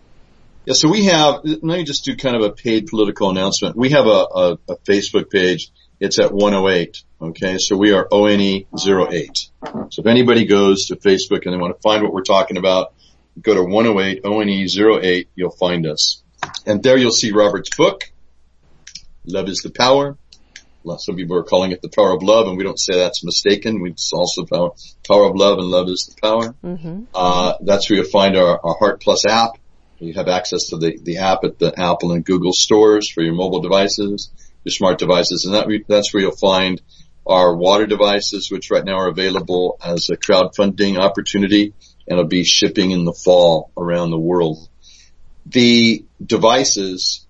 Yeah, so we have. Let me just do kind of a paid political announcement. We have a, a, a Facebook page. It's at 108. Okay, so we are ONE 08. So if anybody goes to Facebook and they want to find what we're talking about, go to 108 ONE 08. You'll find us, and there you'll see Robert's book. Love is the power. Some people are calling it the power of love, and we don't say that's mistaken. We also power, power of love, and love is the power. Mm-hmm. Uh, that's where you'll find our, our Heart Plus app. You have access to the, the app at the Apple and Google stores for your mobile devices, your smart devices, and that that's where you'll find our water devices, which right now are available as a crowdfunding opportunity and will be shipping in the fall around the world. The devices,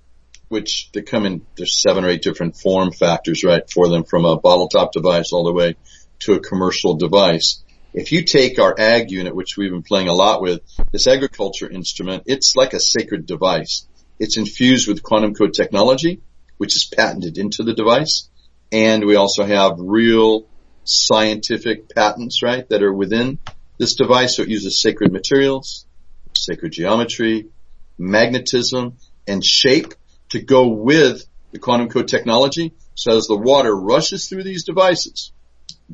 which they come in, there's seven or eight different form factors, right, for them from a bottle top device all the way to a commercial device. If you take our ag unit, which we've been playing a lot with, this agriculture instrument, it's like a sacred device. It's infused with quantum code technology, which is patented into the device. And we also have real scientific patents, right, that are within this device. So it uses sacred materials, sacred geometry, magnetism, and shape to go with the quantum code technology. So as the water rushes through these devices,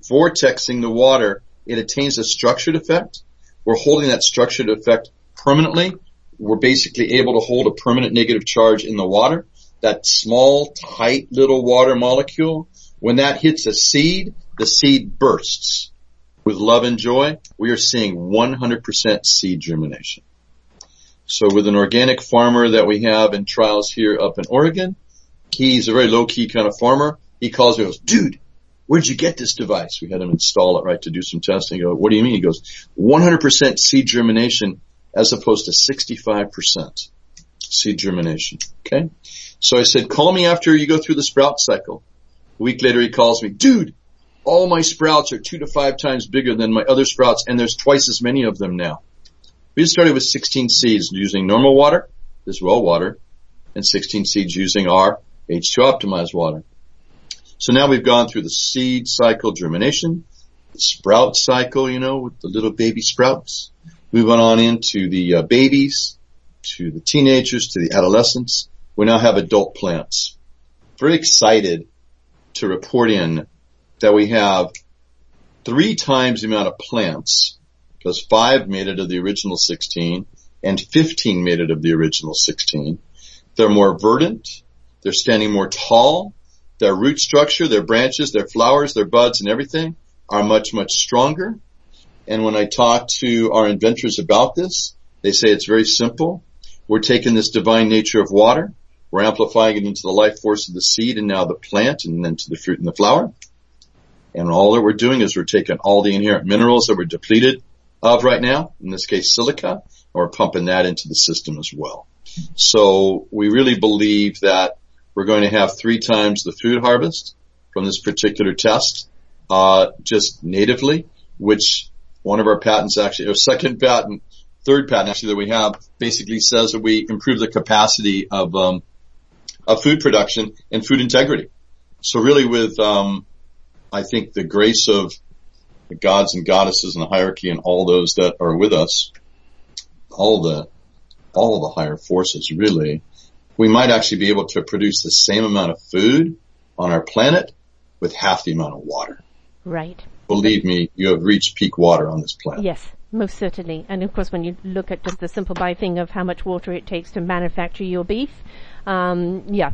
vortexing the water it attains a structured effect. We're holding that structured effect permanently. We're basically able to hold a permanent negative charge in the water. That small, tight little water molecule, when that hits a seed, the seed bursts. With love and joy, we are seeing 100% seed germination. So with an organic farmer that we have in trials here up in Oregon, he's a very low key kind of farmer. He calls me and goes, dude, where'd you get this device? We had him install it, right, to do some testing. Go, what do you mean? He goes, 100% seed germination as opposed to 65% seed germination. Okay. So I said, call me after you go through the sprout cycle. A week later he calls me, dude, all my sprouts are two to five times bigger than my other sprouts and there's twice as many of them now. We started with 16 seeds using normal water, this well water, and 16 seeds using our H2 optimized water. So now we've gone through the seed cycle germination, the sprout cycle, you know, with the little baby sprouts. We went on into the uh, babies, to the teenagers, to the adolescents. We now have adult plants. Very excited to report in that we have three times the amount of plants, because five made it of the original 16 and 15 made it of the original 16. They're more verdant. They're standing more tall. Their root structure, their branches, their flowers, their buds and everything are much, much stronger. And when I talk to our inventors about this, they say it's very simple. We're taking this divine nature of water, we're amplifying it into the life force of the seed and now the plant and then to the fruit and the flower. And all that we're doing is we're taking all the inherent minerals that we're depleted of right now, in this case silica, and we're pumping that into the system as well. So we really believe that we're going to have three times the food harvest from this particular test, uh, just natively, which one of our patents actually, our second patent, third patent actually that we have basically says that we improve the capacity of, um, of food production and food integrity. So really with, um, I think the grace of the gods and goddesses and the hierarchy and all those that are with us, all the, all the higher forces really, we might actually be able to produce the same amount of food on our planet with half the amount of water. Right. Believe me, you have reached peak water on this planet. Yes, most certainly. And of course, when you look at just the simple by thing of how much water it takes to manufacture your beef, um, yeah,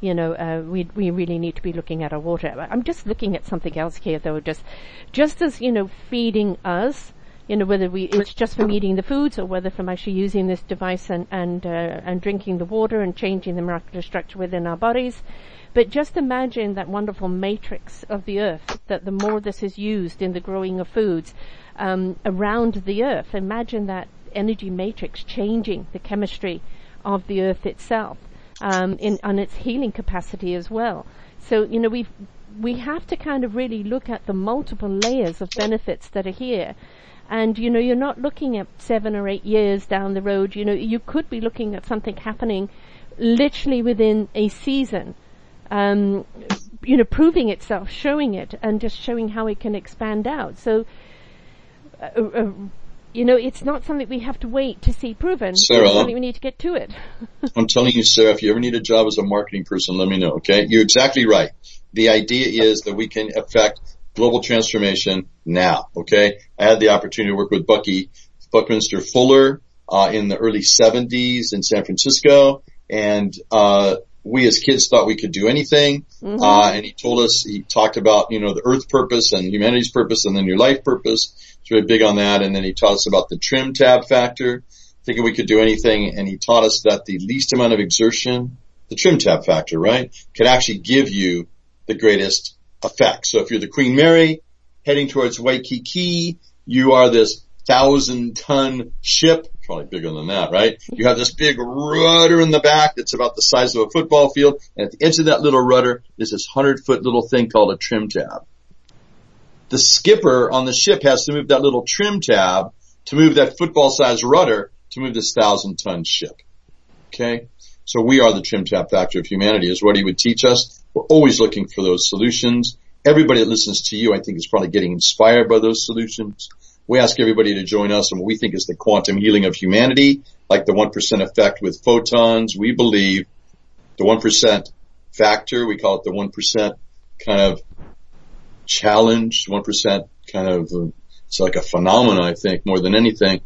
you know, uh, we we really need to be looking at our water. I'm just looking at something else here, though. Just just as you know, feeding us you know, whether we, it's just from eating the foods or whether from actually using this device and, and, uh, and drinking the water and changing the molecular structure within our bodies. But just imagine that wonderful matrix of the earth, that the more this is used in the growing of foods, um, around the earth, imagine that energy matrix changing the chemistry of the earth itself, um, in, on its healing capacity as well. So, you know, we we have to kind of really look at the multiple layers of benefits that are here and, you know, you're not looking at seven or eight years down the road. You know, you could be looking at something happening literally within a season. Um, you know, proving itself, showing it, and just showing how it can expand out. So, uh, uh, you know, it's not something we have to wait to see proven. Sarah, it's something we need to get to it. [LAUGHS] I'm telling you, Sarah, if you ever need a job as a marketing person, let me know, okay? You're exactly right. The idea is that we can affect global transformation now. Okay. I had the opportunity to work with Bucky Buckminster Fuller, uh, in the early seventies in San Francisco. And, uh, we as kids thought we could do anything. Mm-hmm. Uh, and he told us, he talked about, you know, the earth purpose and humanity's purpose and then your life purpose. He's really big on that. And then he taught us about the trim tab factor, thinking we could do anything. And he taught us that the least amount of exertion, the trim tab factor, right, could actually give you the greatest effect. So if you're the Queen Mary heading towards Waikiki, you are this thousand ton ship, probably bigger than that, right? You have this big rudder in the back that's about the size of a football field, and at the edge of that little rudder is this hundred foot little thing called a trim tab. The skipper on the ship has to move that little trim tab to move that football sized rudder to move this thousand ton ship. Okay? So we are the trim tab factor of humanity is what he would teach us. We're always looking for those solutions. Everybody that listens to you, I think is probably getting inspired by those solutions. We ask everybody to join us in what we think is the quantum healing of humanity, like the 1% effect with photons. We believe the 1% factor, we call it the 1% kind of challenge, 1% kind of, it's like a phenomenon, I think, more than anything.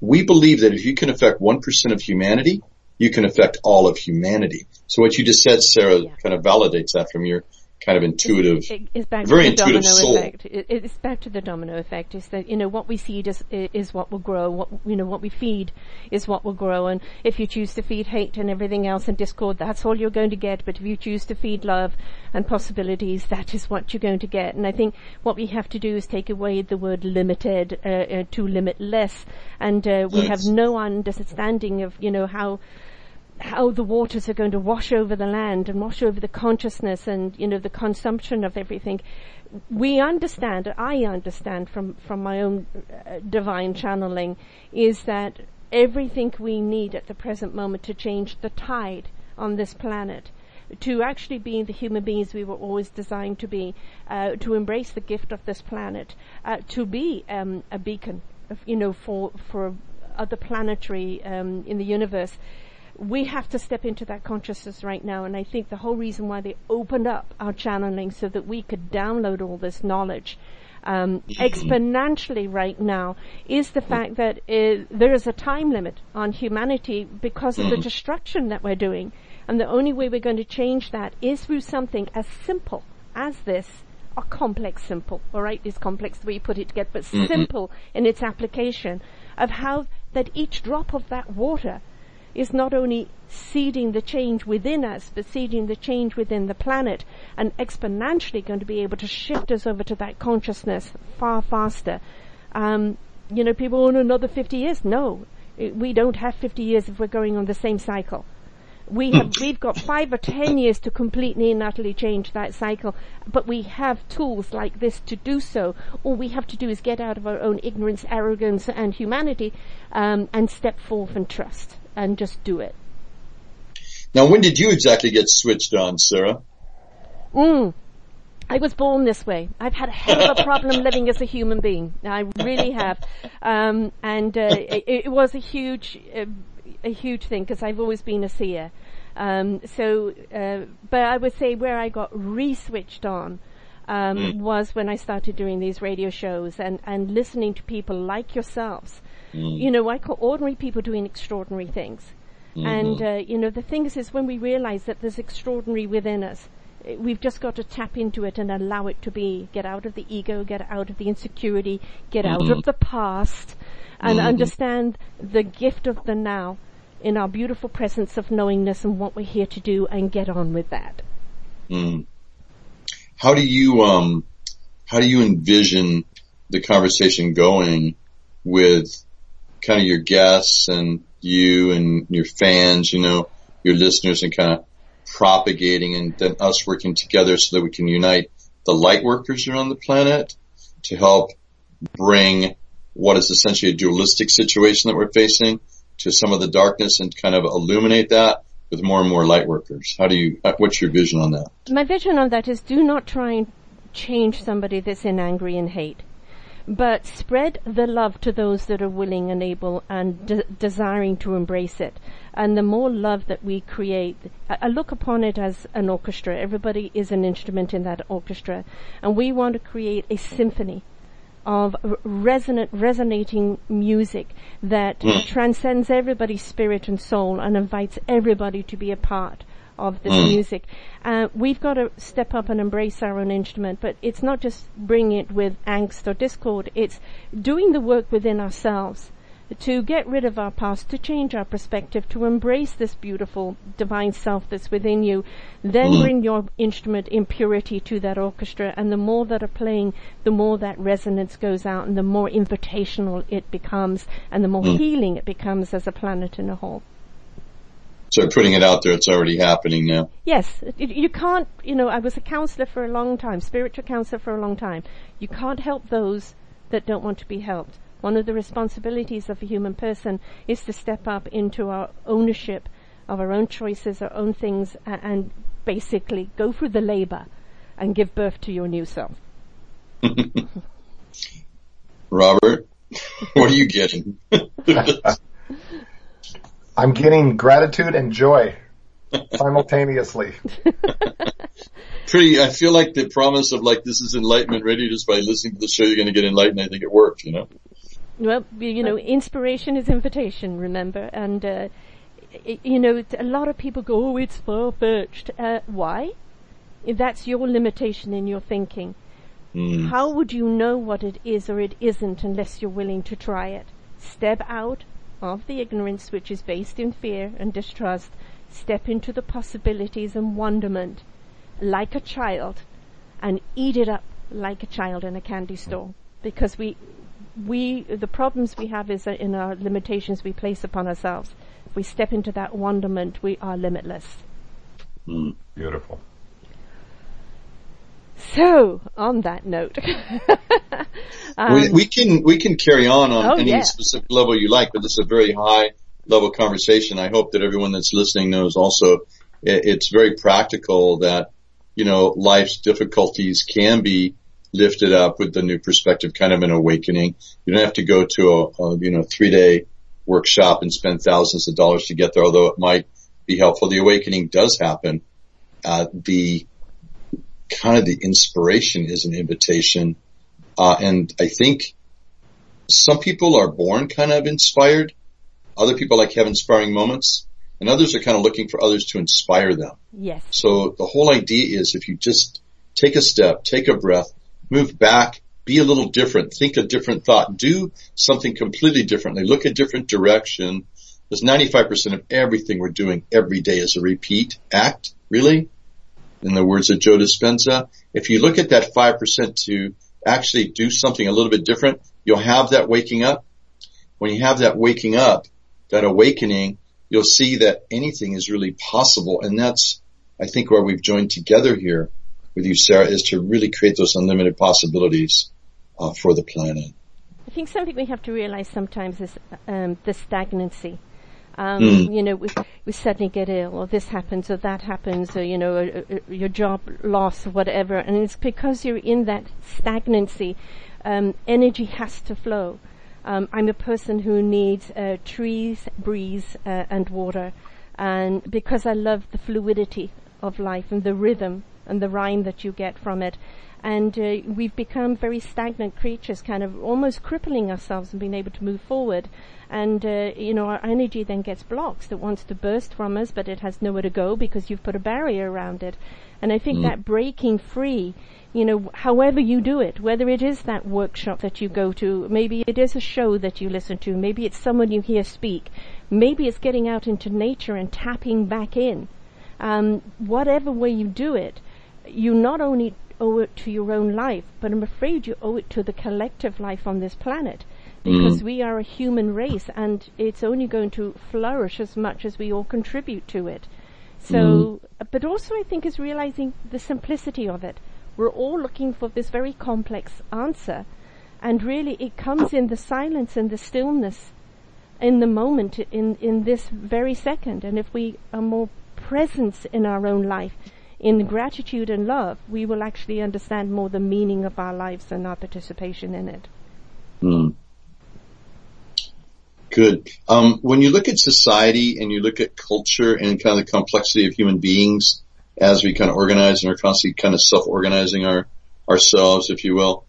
We believe that if you can affect 1% of humanity, you can affect all of humanity. So what you just said, Sarah, yeah. kind of validates that from your kind of intuitive, it's, back very to the intuitive domino soul. Effect. It, it's back to the domino effect. Is that you know what we seed is is what will grow. What you know what we feed is what will grow. And if you choose to feed hate and everything else and discord, that's all you're going to get. But if you choose to feed love and possibilities, that is what you're going to get. And I think what we have to do is take away the word limited uh, uh, to limitless, and uh, we have no understanding of you know how how the waters are going to wash over the land and wash over the consciousness and you know the consumption of everything. We understand i understand from from my own uh, divine channeling is that everything we need at the present moment to change the tide on this planet. To actually be the human beings we were always designed to be, uh, to embrace the gift of this planet, uh, to be um, a beacon, you know, for for other planetary um, in the universe we have to step into that consciousness right now. And I think the whole reason why they opened up our channeling so that we could download all this knowledge um, mm-hmm. exponentially right now is the fact that uh, there is a time limit on humanity because of the mm-hmm. destruction that we're doing. And the only way we're going to change that is through something as simple as this or complex simple, alright, it's complex the way you put it together, but mm-hmm. simple in its application of how that each drop of that water is not only seeding the change within us, but seeding the change within the planet and exponentially going to be able to shift us over to that consciousness far faster. Um, you know, people want another 50 years. No, we don't have 50 years if we're going on the same cycle. We have, we've got five or ten years to completely and utterly change that cycle, but we have tools like this to do so. All we have to do is get out of our own ignorance, arrogance, and humanity, um, and step forth and trust and just do it. Now, when did you exactly get switched on, Sarah? Mm. I was born this way. I've had a hell of a problem [LAUGHS] living as a human being. I really have, um, and uh, it, it, was a huge, uh, a huge thing because I've always been a seer. Um, so, uh, but I would say where I got re-switched on um, mm. was when I started doing these radio shows and and listening to people like yourselves Mm. You know, I call ordinary people doing extraordinary things. Mm-hmm. And, uh, you know, the thing is, is when we realize that there's extraordinary within us, We've just got to tap into it and allow it to be. Get out of the ego, get out of the insecurity, get mm-hmm. out of the past, and mm-hmm. understand the gift of the now in our beautiful presence of knowingness and what we're here to do and get on with that. Mm. How do you, um, how do you envision the conversation going with kind of your guests and you and your fans, you know, your listeners and kind of propagating and then us working together so that we can unite the light workers around the planet to help bring what is essentially a dualistic situation that we're facing to some of the darkness and kind of illuminate that with more and more light workers. How do you, uh, what's your vision on that? My vision on that is do not try and change somebody that's in angry and hate but spread the love to those that are willing and able and de- desiring to embrace it. And the more love that we create, I, I look upon it as an orchestra. Everybody is an instrument in that orchestra, and we want to create a symphony of resonant, resonating music that mm. transcends everybody's spirit and soul and invites everybody to be a part of this mm. music. Uh, we've got to step up and embrace our own instrument, but it's not just bringing it with angst or discord. It's doing the work within ourselves to get rid of our past, to change our perspective, to embrace this beautiful divine self that's within you, then mm. bring your instrument in purity to that orchestra, and the more that are playing, the more that resonance goes out, and the more invitational it becomes, and the more mm. healing it becomes as a planet in a whole. So putting it out there, it's already happening now. Yes, you can't. You know, I was a counselor for a long time, spiritual counselor for a long time. You can't help those that don't want to be helped. One of the responsibilities of a human person is to step up into our ownership of our own choices, our own things, and basically go through the labor and give birth to your new self. [LAUGHS] Robert, what are you getting? [LAUGHS] [LAUGHS] I'm getting gratitude and joy simultaneously. [LAUGHS] Pretty, I feel like the promise of like this is enlightenment ready just by listening to the show you're going to get enlightened. I think it worked, you know. Well, you know, inspiration is invitation, remember, and uh, you know, a lot of people go, "Oh, it's far fetched." Uh, why? If that's your limitation in your thinking, mm. how would you know what it is or it isn't unless you're willing to try it? Step out, of the ignorance which is based in fear and distrust, step into the possibilities and wonderment like a child and eat it up like a child in a candy store. Because we, we, the problems we have is in our limitations we place upon ourselves. If we step into that wonderment, we are limitless. Mm, beautiful. So, on that note, um, [LAUGHS] we, we, can we can carry on on oh, any yeah. specific level you like, but this is a very high level conversation. I hope that everyone that's listening knows also it, it's very practical that you know life's difficulties can be lifted up with the new perspective, kind of an awakening. You don't have to go to a, a you know three day workshop and spend thousands of dollars to get there, although it might be helpful. The awakening does happen. Uh, the kind of the inspiration is an invitation. Uh, and I think some people are born kind of inspired. Other people like have inspiring moments and others are kind of looking for others to inspire them. Yes. So the whole idea is if you just take a step, take a breath, move back, be a little different, think a different thought, do something completely differently, look a different direction. Because 95% of everything we're doing every day is a repeat act, really in the words of Joe Dispenza. If you look at that 5% to actually do something a little bit different, you'll have that waking up. When you have that waking up, that awakening, you'll see that anything is really possible. And that's, I think, where we've joined together here with you, Sarah, is to really create those unlimited possibilities uh, for the planet. I think something we have to realize sometimes is um, the stagnancy um, mm. You know, we, we suddenly get ill, or this happens, or that happens, or you know, or, or your job loss, or whatever, and it's because you're in that stagnancy. Um, energy has to flow. Um, I'm a person who needs uh, trees, breeze, uh, and water, and because I love the fluidity of life and the rhythm and the rhyme that you get from it. And uh, we've become very stagnant creatures, kind of almost crippling ourselves and being able to move forward. And, uh, you know, our energy then gets blocked. that wants to burst from us, but it has nowhere to go because you've put a barrier around it. And I think mm. that breaking free you know, however you do it, whether it is that workshop that you go to, maybe it is a show that you listen to, maybe it's someone you hear speak, maybe it's getting out into nature and tapping back in. Um, whatever way you do it, you not only owe it to your own life, but I'm afraid you owe it to the collective life on this planet. Because mm. we are a human race and it's only going to flourish as much as we all contribute to it. So, mm. but also I think is realizing the simplicity of it we're all looking for this very complex answer. And really it comes in the silence and the stillness in the moment, in, in this very second. And if we are more present in our own life, in gratitude and love, we will actually understand more the meaning of our lives and our participation in it. Mm. Good. Um, when you look at society and you look at culture and kind of the complexity of human beings, as we kind of organize and are constantly kind of self-organizing our ourselves, if you will.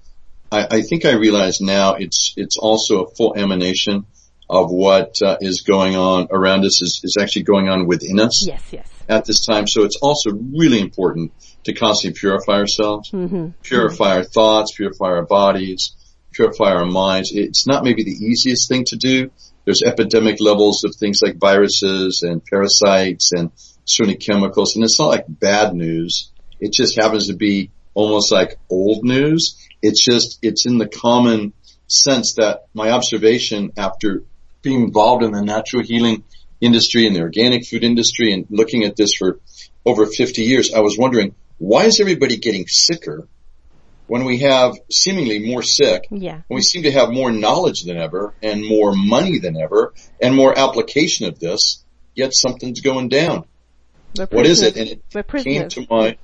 I, I think I realize now it's it's also a full emanation of what uh, is going on around us is, is actually going on within us. Yes, yes. At this time, so it's also really important to constantly purify ourselves, mm-hmm. purify mm-hmm. our thoughts, purify our bodies, purify our minds. It's not maybe the easiest thing to do. There's epidemic levels of things like viruses and parasites and certain chemicals, and it's not like bad news. It just happens to be almost like old news. It's just, it's in the common sense that my observation after being involved in the natural healing industry and the organic food industry and looking at this for over 50 years, I was wondering, why is everybody getting sicker when we have seemingly more sick? Yeah. When we seem to have more knowledge than ever and more money than ever and more application of this, yet something's going down what is it? And it came to my,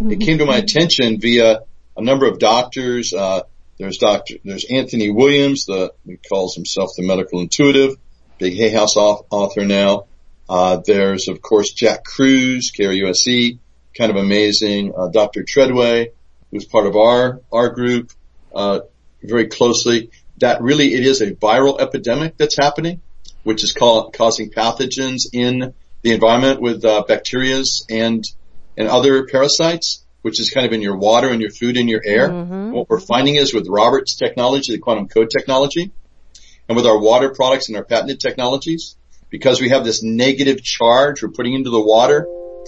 it came to my attention via a number of doctors. Uh, there's Doctor, there's Anthony Williams, the he calls himself the medical intuitive, big Hay House author now. Uh, there's of course Jack Cruz, KRUSE, kind of amazing. Uh, Dr. Treadway, who's part of our our group, uh, very closely. That really it is a viral epidemic that's happening, which is called, causing pathogens in the environment with uh, bacterias and and other parasites, which is kind of in your water and your food and your air. Mm-hmm. What we're finding is with Robert's technology, the quantum code technology, and with our water products and our patented technologies, because we have this negative charge we're putting into the water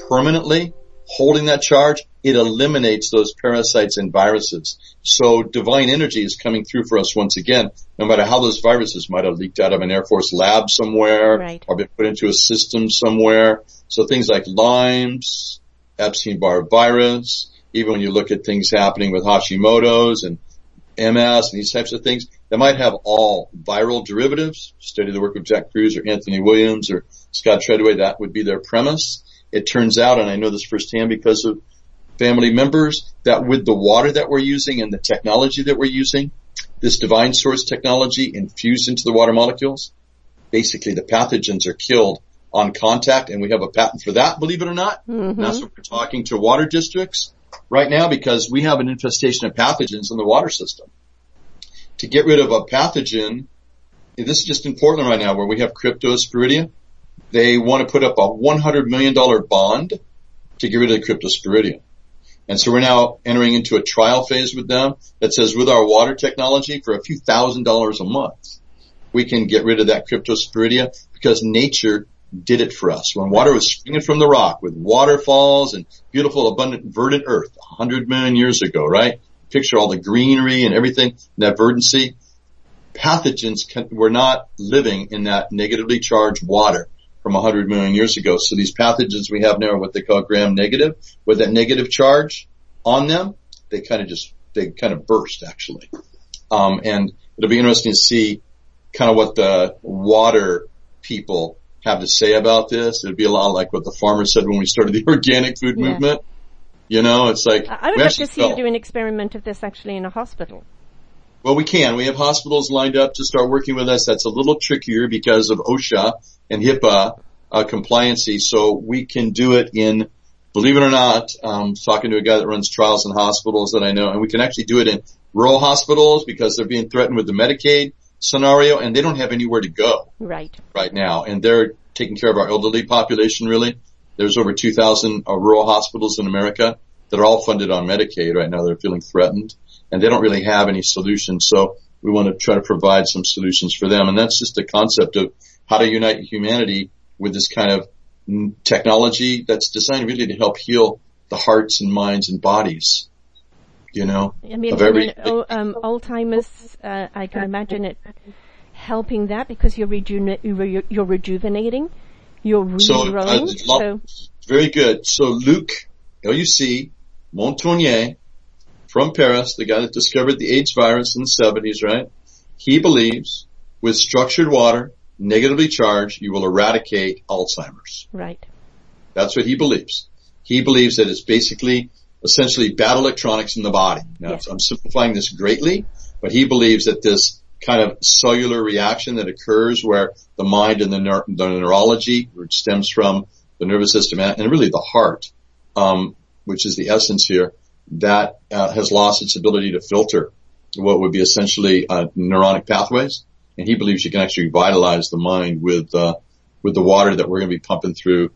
permanently, holding that charge, it eliminates those parasites and viruses. So divine energy is coming through for us once again, no matter how those viruses might have leaked out of an Air Force lab somewhere right. or been put into a system somewhere. So things like Lyme's, Epstein-Barr virus, even when you look at things happening with Hashimoto's and MS and these types of things, they might have all viral derivatives. Study the work of Jack Kruse or Anthony Williams or Scott Treadway. That would be their premise. It turns out, and I know this firsthand because of family members, that with the water that we're using and the technology that we're using, this divine source technology infused into the water molecules, basically the pathogens are killed on contact and we have a patent for that, believe it or not. Mm-hmm. That's what we're talking to water districts right now because we have an infestation of pathogens in the water system. To get rid of a pathogen, this is just in Portland right now where we have cryptosporidia they want to put up a $100 million bond to get rid of the cryptosporidium. And so we're now entering into a trial phase with them that says with our water technology for a few thousand dollars a month, we can get rid of that cryptosporidia because nature did it for us. When water was springing from the rock with waterfalls and beautiful abundant verdant earth 100 million years ago, right? Picture all the greenery and everything, that verdancy. Pathogens can, were not living in that negatively charged water from 100 million years ago. So these pathogens we have now are what they call gram negative. With that negative charge on them, they kind of just, they kind of burst actually. Um, and it'll be interesting to see kind of what the water people have to say about this. It'd be a lot like what the farmers said when we started the [LAUGHS] organic food yeah. movement. You know, it's like I would like to see you do an experiment of this actually in a hospital. Well, we can. We have hospitals lined up to start working with us. That's a little trickier because of OSHA and HIPAA uh, compliancy. So we can do it in believe it or not, um, talking to a guy that runs trials in hospitals that I know, and we can actually do it in rural hospitals because they're being threatened with the Medicaid scenario and they don't have anywhere to go. Right. Right now. And they're taking care of our elderly population really. There's over 2,000 uh, rural hospitals in America that are all funded on Medicaid right now. They're feeling threatened and they don't really have any solutions. So we want to try to provide some solutions for them. And that's just a concept of how to unite humanity with this kind of technology that's designed really to help heal the hearts and minds and bodies. You know, I mean, I mean oh, um, Alzheimer's. Uh, I can imagine it helping that because you're, reju- you're, you're rejuvenating, you're. So, uh, so, very good. So Luc, L-U-C, Montagnier, from Paris, the guy that discovered the AIDS virus in the 70s, right? He believes with structured water, negatively charged, you will eradicate Alzheimer's. Right. That's what he believes. He believes that it's basically essentially bad electronics in the body. Now. I'm simplifying this greatly, but he believes that this kind of cellular reaction that occurs where the mind and the, neur- the neurology, which stems from the nervous system and really the heart, um, which is the essence here, that uh, has lost its ability to filter what would be essentially uh, neuronic pathways and he believes you can actually revitalize the mind with uh, with the water that we're going to be pumping through.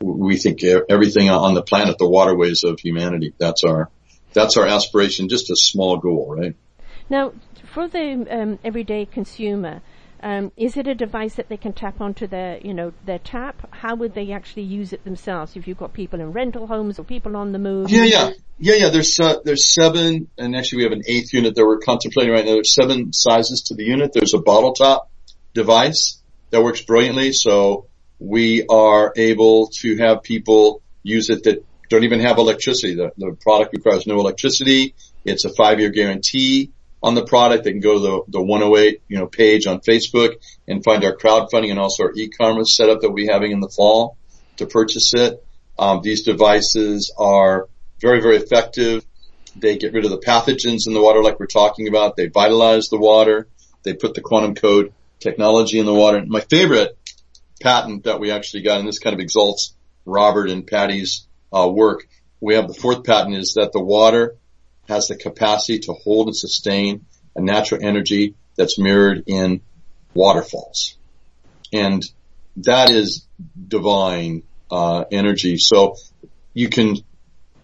We think everything on the planet, the waterways of humanity. That's our that's our aspiration. Just a small goal, right? Now, for the um, everyday consumer, um, is it a device that they can tap onto their, you know, their tap? How would they actually use it themselves? If you've got people in rental homes or people on the move? Yeah, yeah, yeah, yeah. There's uh, there's seven, and actually we have an eighth unit that we're contemplating right now. There's seven sizes to the unit. There's a bottle top device that works brilliantly, so we are able to have people use it that don't even have electricity. The, the product requires no electricity. It's a five year guarantee on the product. They can go to the, the 108, you know, page on Facebook and find our crowdfunding and also our e-commerce setup that we'll be having in the fall to purchase it. Um, these devices are very, very effective. They get rid of the pathogens in the water like we're talking about. They vitalize the water. They put the quantum code technology in the water. My favorite patent that we actually got, and this kind of exalts Robert and Patty's uh, work. We have the fourth patent is that the water has the capacity to hold and sustain a natural energy that's mirrored in waterfalls. And that is divine uh, energy. So you can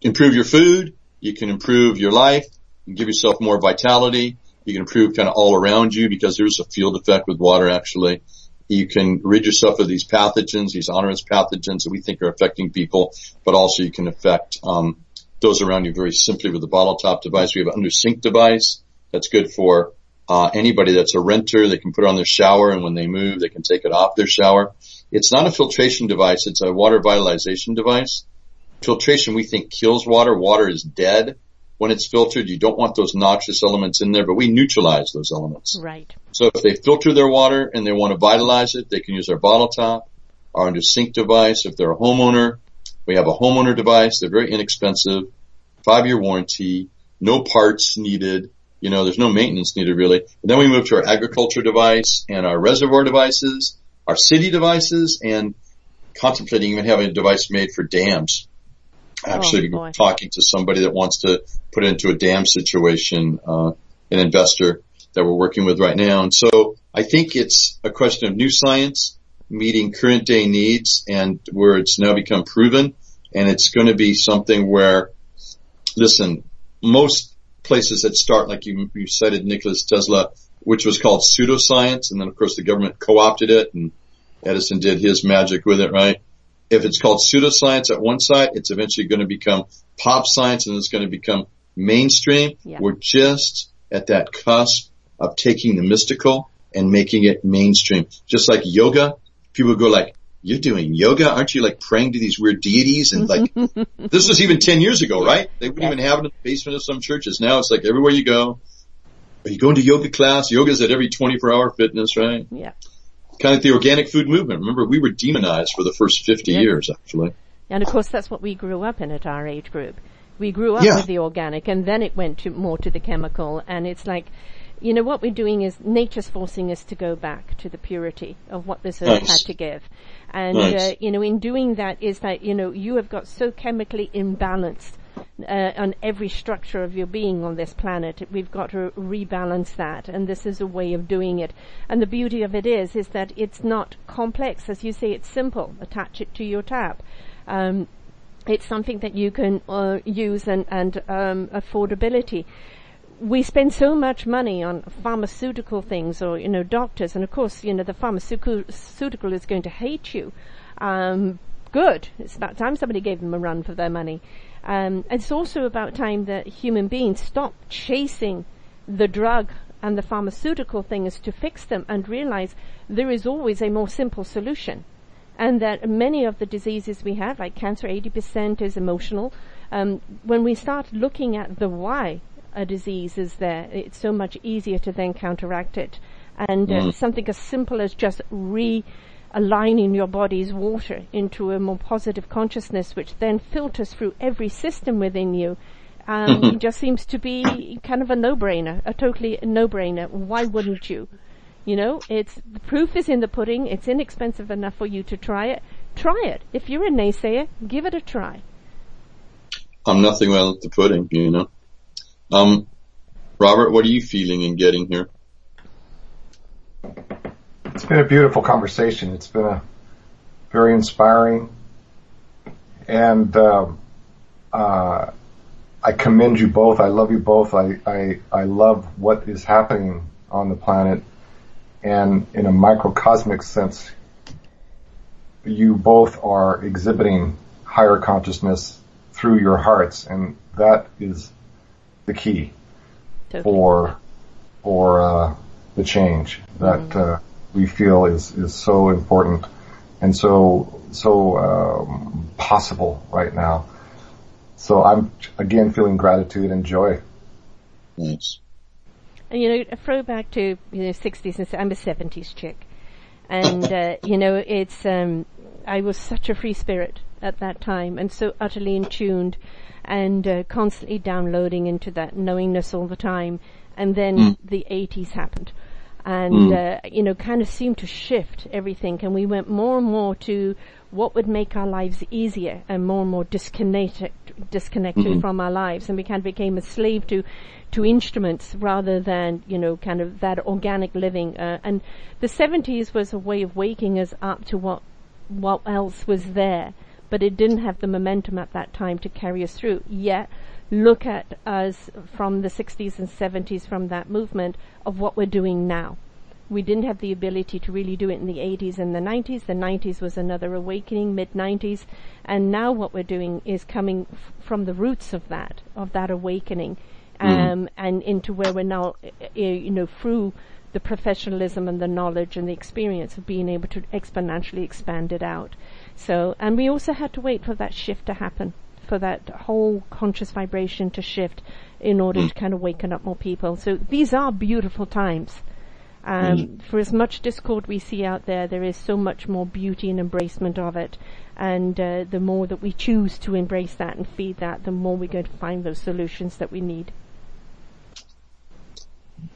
improve your food, you can improve your life, you give yourself more vitality, you can improve kind of all around you because there's a field effect with water actually. You can rid yourself of these pathogens, these onerous pathogens that we think are affecting people, but also you can affect um, those around you very simply with the bottle top device. We have an under sink device that's good for uh, anybody that's a renter. They can put it on their shower, and when they move, they can take it off their shower. It's not a filtration device; it's a water vitalization device. Filtration, we think, kills water. Water is dead when it's filtered. You don't want those noxious elements in there, but we neutralize those elements. Right. So if they filter their water and they want to vitalize it, they can use our bottle top, our under sink device. If they're a homeowner, we have a homeowner device. They're very inexpensive, five year warranty, no parts needed. You know, there's no maintenance needed really. And then we move to our agriculture device and our reservoir devices, our city devices, and contemplating even having a device made for dams. Actually, oh, talking to somebody that wants to put into a dam situation, uh, an investor that we're working with right now. And so I think it's a question of new science meeting current day needs and where it's now become proven. And it's going to be something where, listen, most places that start, like you, you cited Nikola Tesla, which was called pseudoscience. And then of course the government co-opted it and Edison did his magic with it, right? If it's called pseudoscience at one site, it's eventually going to become pop science and it's going to become mainstream. Yeah. We're just at that cusp of taking the mystical and making it mainstream. Just like yoga people go like, you're doing yoga? Aren't you like praying to these weird deities? And like, [LAUGHS] this was even 10 years ago, right? They wouldn't even have it in the basement of some churches. Now it's like everywhere you go. Are you going to yoga class? Yoga's at every 24 hour fitness, right? Yeah. Kind of the organic food movement. Remember, we were demonized for the first 50 yeah. years, actually. And of course, that's what we grew up in at our age group. We grew up yeah. with the organic and then it went to more to the chemical and it's like, you know, what we're doing is nature's forcing us to go back to the purity of what this earth nice. had to give. And, nice. uh, you know, in doing that is that, you know, you have got so chemically imbalanced uh, on every structure of your being on this planet. We've got to rebalance that, and this is a way of doing it. And the beauty of it is, is that it's not complex. As you say, it's simple. Attach it to your tap. Um, it's something that you can uh, use and, and um, affordability we spend so much money on pharmaceutical things or, you know, doctors, and of course, you know, the pharmaceutical is going to hate you. Um, good. It's about time somebody gave them a run for their money. Um, it's also about time that human beings stop chasing the drug and the pharmaceutical thing things to fix them and realize there is always a more simple solution. And that many of the diseases we have, like cancer, 80% is emotional. Um, when we start looking at the why a disease is there, it's so much easier to then counteract it. And uh, mm. something as simple as just realigning your body's water into a more positive consciousness, which then filters through every system within you, um, just seems to be kind of a no-brainer, a totally no-brainer. Why wouldn't you? You know, it's the proof is in the pudding. It's inexpensive enough for you to try it. Try it. If you're a naysayer, give it a try. I'm nothing without the pudding, you know. Um, Robert, what are you feeling in getting here? It's been a beautiful conversation. It's been a very inspiring, and uh, uh, I commend you both. I love you both. I, I I love what is happening on the planet, and in a microcosmic sense, you both are exhibiting higher consciousness through your hearts, and that is the key for for uh, the change that mm-hmm. uh, we feel is is so important and so so um, possible right now. So I'm again feeling gratitude and joy. Nice. And you know, a throwback to you know 60s and I'm a 70s chick, and uh, you know it's um, I was such a free spirit at that time and so utterly in tuned and uh, constantly downloading into that knowingness all the time. And then mm. the 80s happened. And, mm. uh, you know, kind of seemed to shift everything. And we went more and more to what would make our lives easier and more and more disconnected, disconnected mm-hmm. from our lives. And we kind of became a slave to, to instruments rather than, you know, kind of that organic living. Uh, and the 70s was a way of waking us up to what, what else was there but it didn't have the momentum at that time to carry us through. Yet, look at us from the 60s and 70s from that movement of what we're doing now. We didn't have the ability to really do it in the 80s and the 90s. The 90s was another awakening, mid 90s, and now what we're doing is coming f- from the roots of that, of that awakening, mm. um, mm. and into where we're now, uh, you know, through the professionalism and the knowledge and the experience of being able to exponentially expand it out. So, and we also had to wait for that shift to happen, for that whole conscious vibration to shift in order mm. to kind of waken up more people. So these are beautiful times. Um, mm. For as much discord we see out there, there is so much more beauty and embracement of it. And uh, the more that we choose to embrace that and feed that, the more we're going to find those solutions that we need.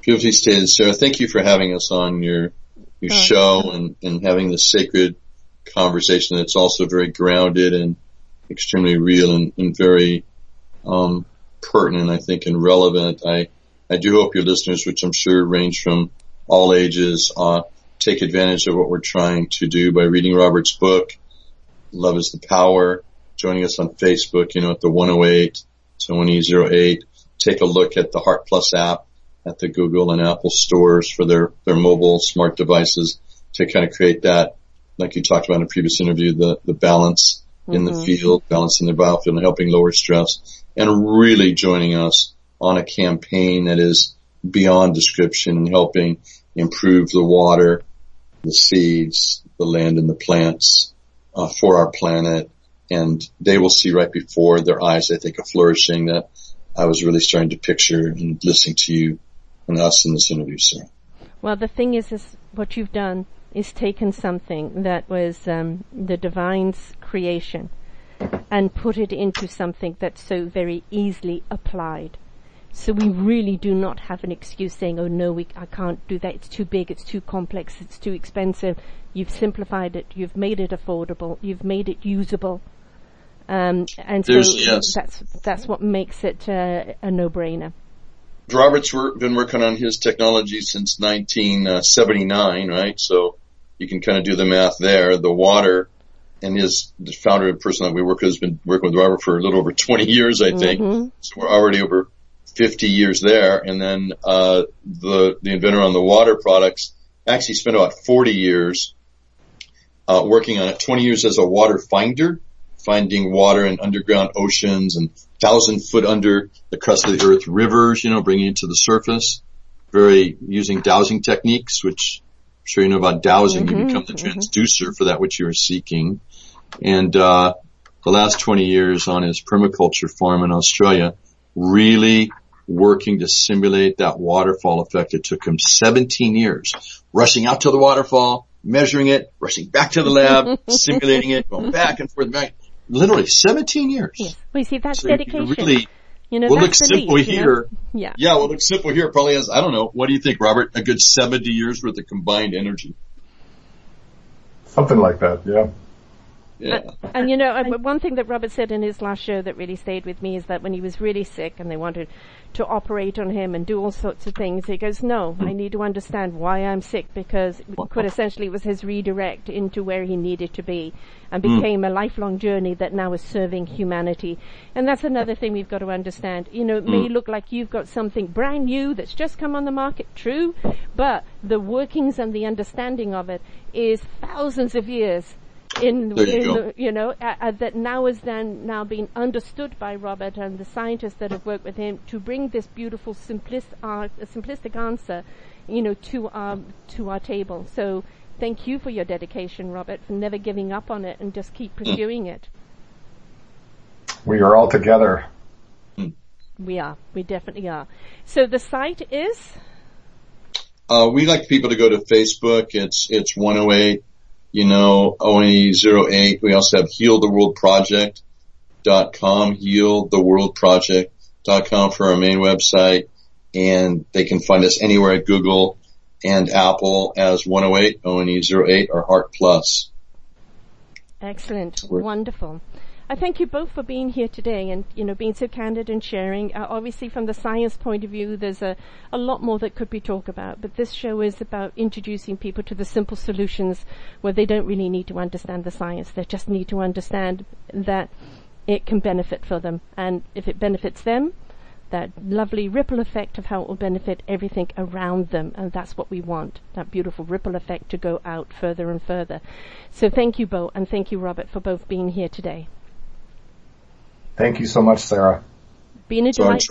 Beautifully stated, Sarah. Thank you for having us on your your oh. show and, and having this sacred conversation that's also very grounded and extremely real and, and very um, pertinent, I think, and relevant. I I do hope your listeners, which I'm sure range from all ages, uh, take advantage of what we're trying to do by reading Robert's book, Love is the Power, joining us on Facebook, you know, at the 108, 2008. Take a look at the Heart Plus app at the Google and Apple stores for their, their mobile smart devices to kind of create that like you talked about in a previous interview, the, the balance mm-hmm. in the mm-hmm. field, balancing the biofield and helping lower stress and really joining us on a campaign that is beyond description and helping improve the water, the seeds, the land and the plants uh, for our planet. And they will see right before their eyes, I think, a flourishing that I was really starting to picture and listening to you and us in this interview, Sarah. Well, the thing is, is what you've done is taken something that was um, the divine's creation and put it into something that's so very easily applied. So we really do not have an excuse saying, oh no, we, I can't do that. It's too big. It's too complex. It's too expensive. You've simplified it. You've made it affordable. You've made it usable. Um, and so yes. that's, that's what makes it uh, a no-brainer. Robert's work, been working on his technology since 1979, right? So you can kind of do the math there. The water and his the founder and person that we work with has been working with Robert for a little over [LAUGHS] 20 years, I think. Mm-hmm. So we're already over 50 years there. And then, uh, the, the inventor on the water products actually spent about 40 years, uh, working on it, 20 years as a water finder, finding water in underground oceans and thousand foot under the crust of the earth rivers, you know, bringing it to the surface. Very using dowsing techniques, which sure you know about dowsing. Mm-hmm, you become the mm-hmm. transducer for that which you are seeking. And, uh, the last 20 years on his permaculture farm in Australia, really working to simulate that waterfall effect. It took him 17 years, rushing out to the waterfall, measuring it, rushing back to the lab, [LAUGHS] simulating it, going back and forth, back. Literally 17 years. Yes. Well, see, that's so dedication. Really, you know, what looks simple least, here. You know? Yeah. Yeah, what looks simple here probably has, I don't know, what do you think, Robert? A good 70 years worth of combined energy. Something like that, yeah. Yeah. And, and, you know, one thing that Robert said in his last show that really stayed with me is that when he was really sick and they wanted to operate on him and do all sorts of things, he goes, no, I need to understand why I'm sick because quite essentially was his redirect into where he needed to be and hmm. became mm. a lifelong journey that now is serving humanity. And that's another thing we've got to understand. You know, it may mm. look like you've got something brand new that's just come on the market, true, but the workings and the understanding of it is thousands of years in, you, in the, you know, uh, uh, that now is then now being understood by Robert and the scientists that have worked with him to bring this beautiful simplistic, uh, simplistic answer, you know, to our, to our table. So thank you for your dedication, Robert, for never giving up on it and just keep hmm. pursuing mm. it. We are all together. Mm. We are. We definitely are. So the site is? Uh, we like people to go to Facebook. It's, it's 108 you know, ONE08. We also have healtheworldproject.com, healtheworldproject.com for our main website. And they can find us anywhere at Google and Apple as 108, ONE08 or Heart Plus. Excellent. Wonderful. I thank you both for being here today and, you know, being so candid and sharing. Uh, obviously, from the science point of view, there's a, a lot more that could be talked about, but this show is about introducing people to the simple solutions where they don't really need to understand the science. They just need to understand that it can benefit for them. And if it benefits them, that lovely ripple effect of how it will benefit everything around them. And that's what we want, that beautiful ripple effect to go out further and further. So thank you, Bo, and thank you, Robert, for both being here today. Thank you so much, Sarah. Been a delight.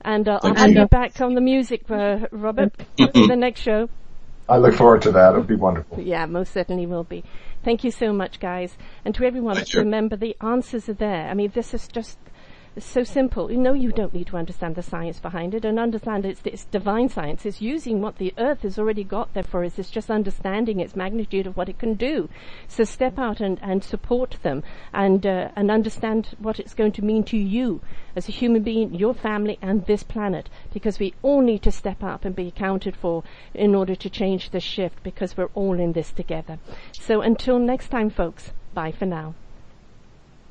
And uh, I'll have you back on the music, uh, Robert, for the next show. I look forward to that. It'll be wonderful. Yeah, most certainly will be. Thank you so much, guys. And to everyone, remember the answers are there. I mean, this is just it's so simple. You know, you don't need to understand the science behind it and understand it's, it's divine science. It's using what the earth has already got there for us. It's just understanding its magnitude of what it can do. So step out and, and support them and, uh, and understand what it's going to mean to you as a human being, your family and this planet because we all need to step up and be accounted for in order to change the shift because we're all in this together. So until next time folks, bye for now.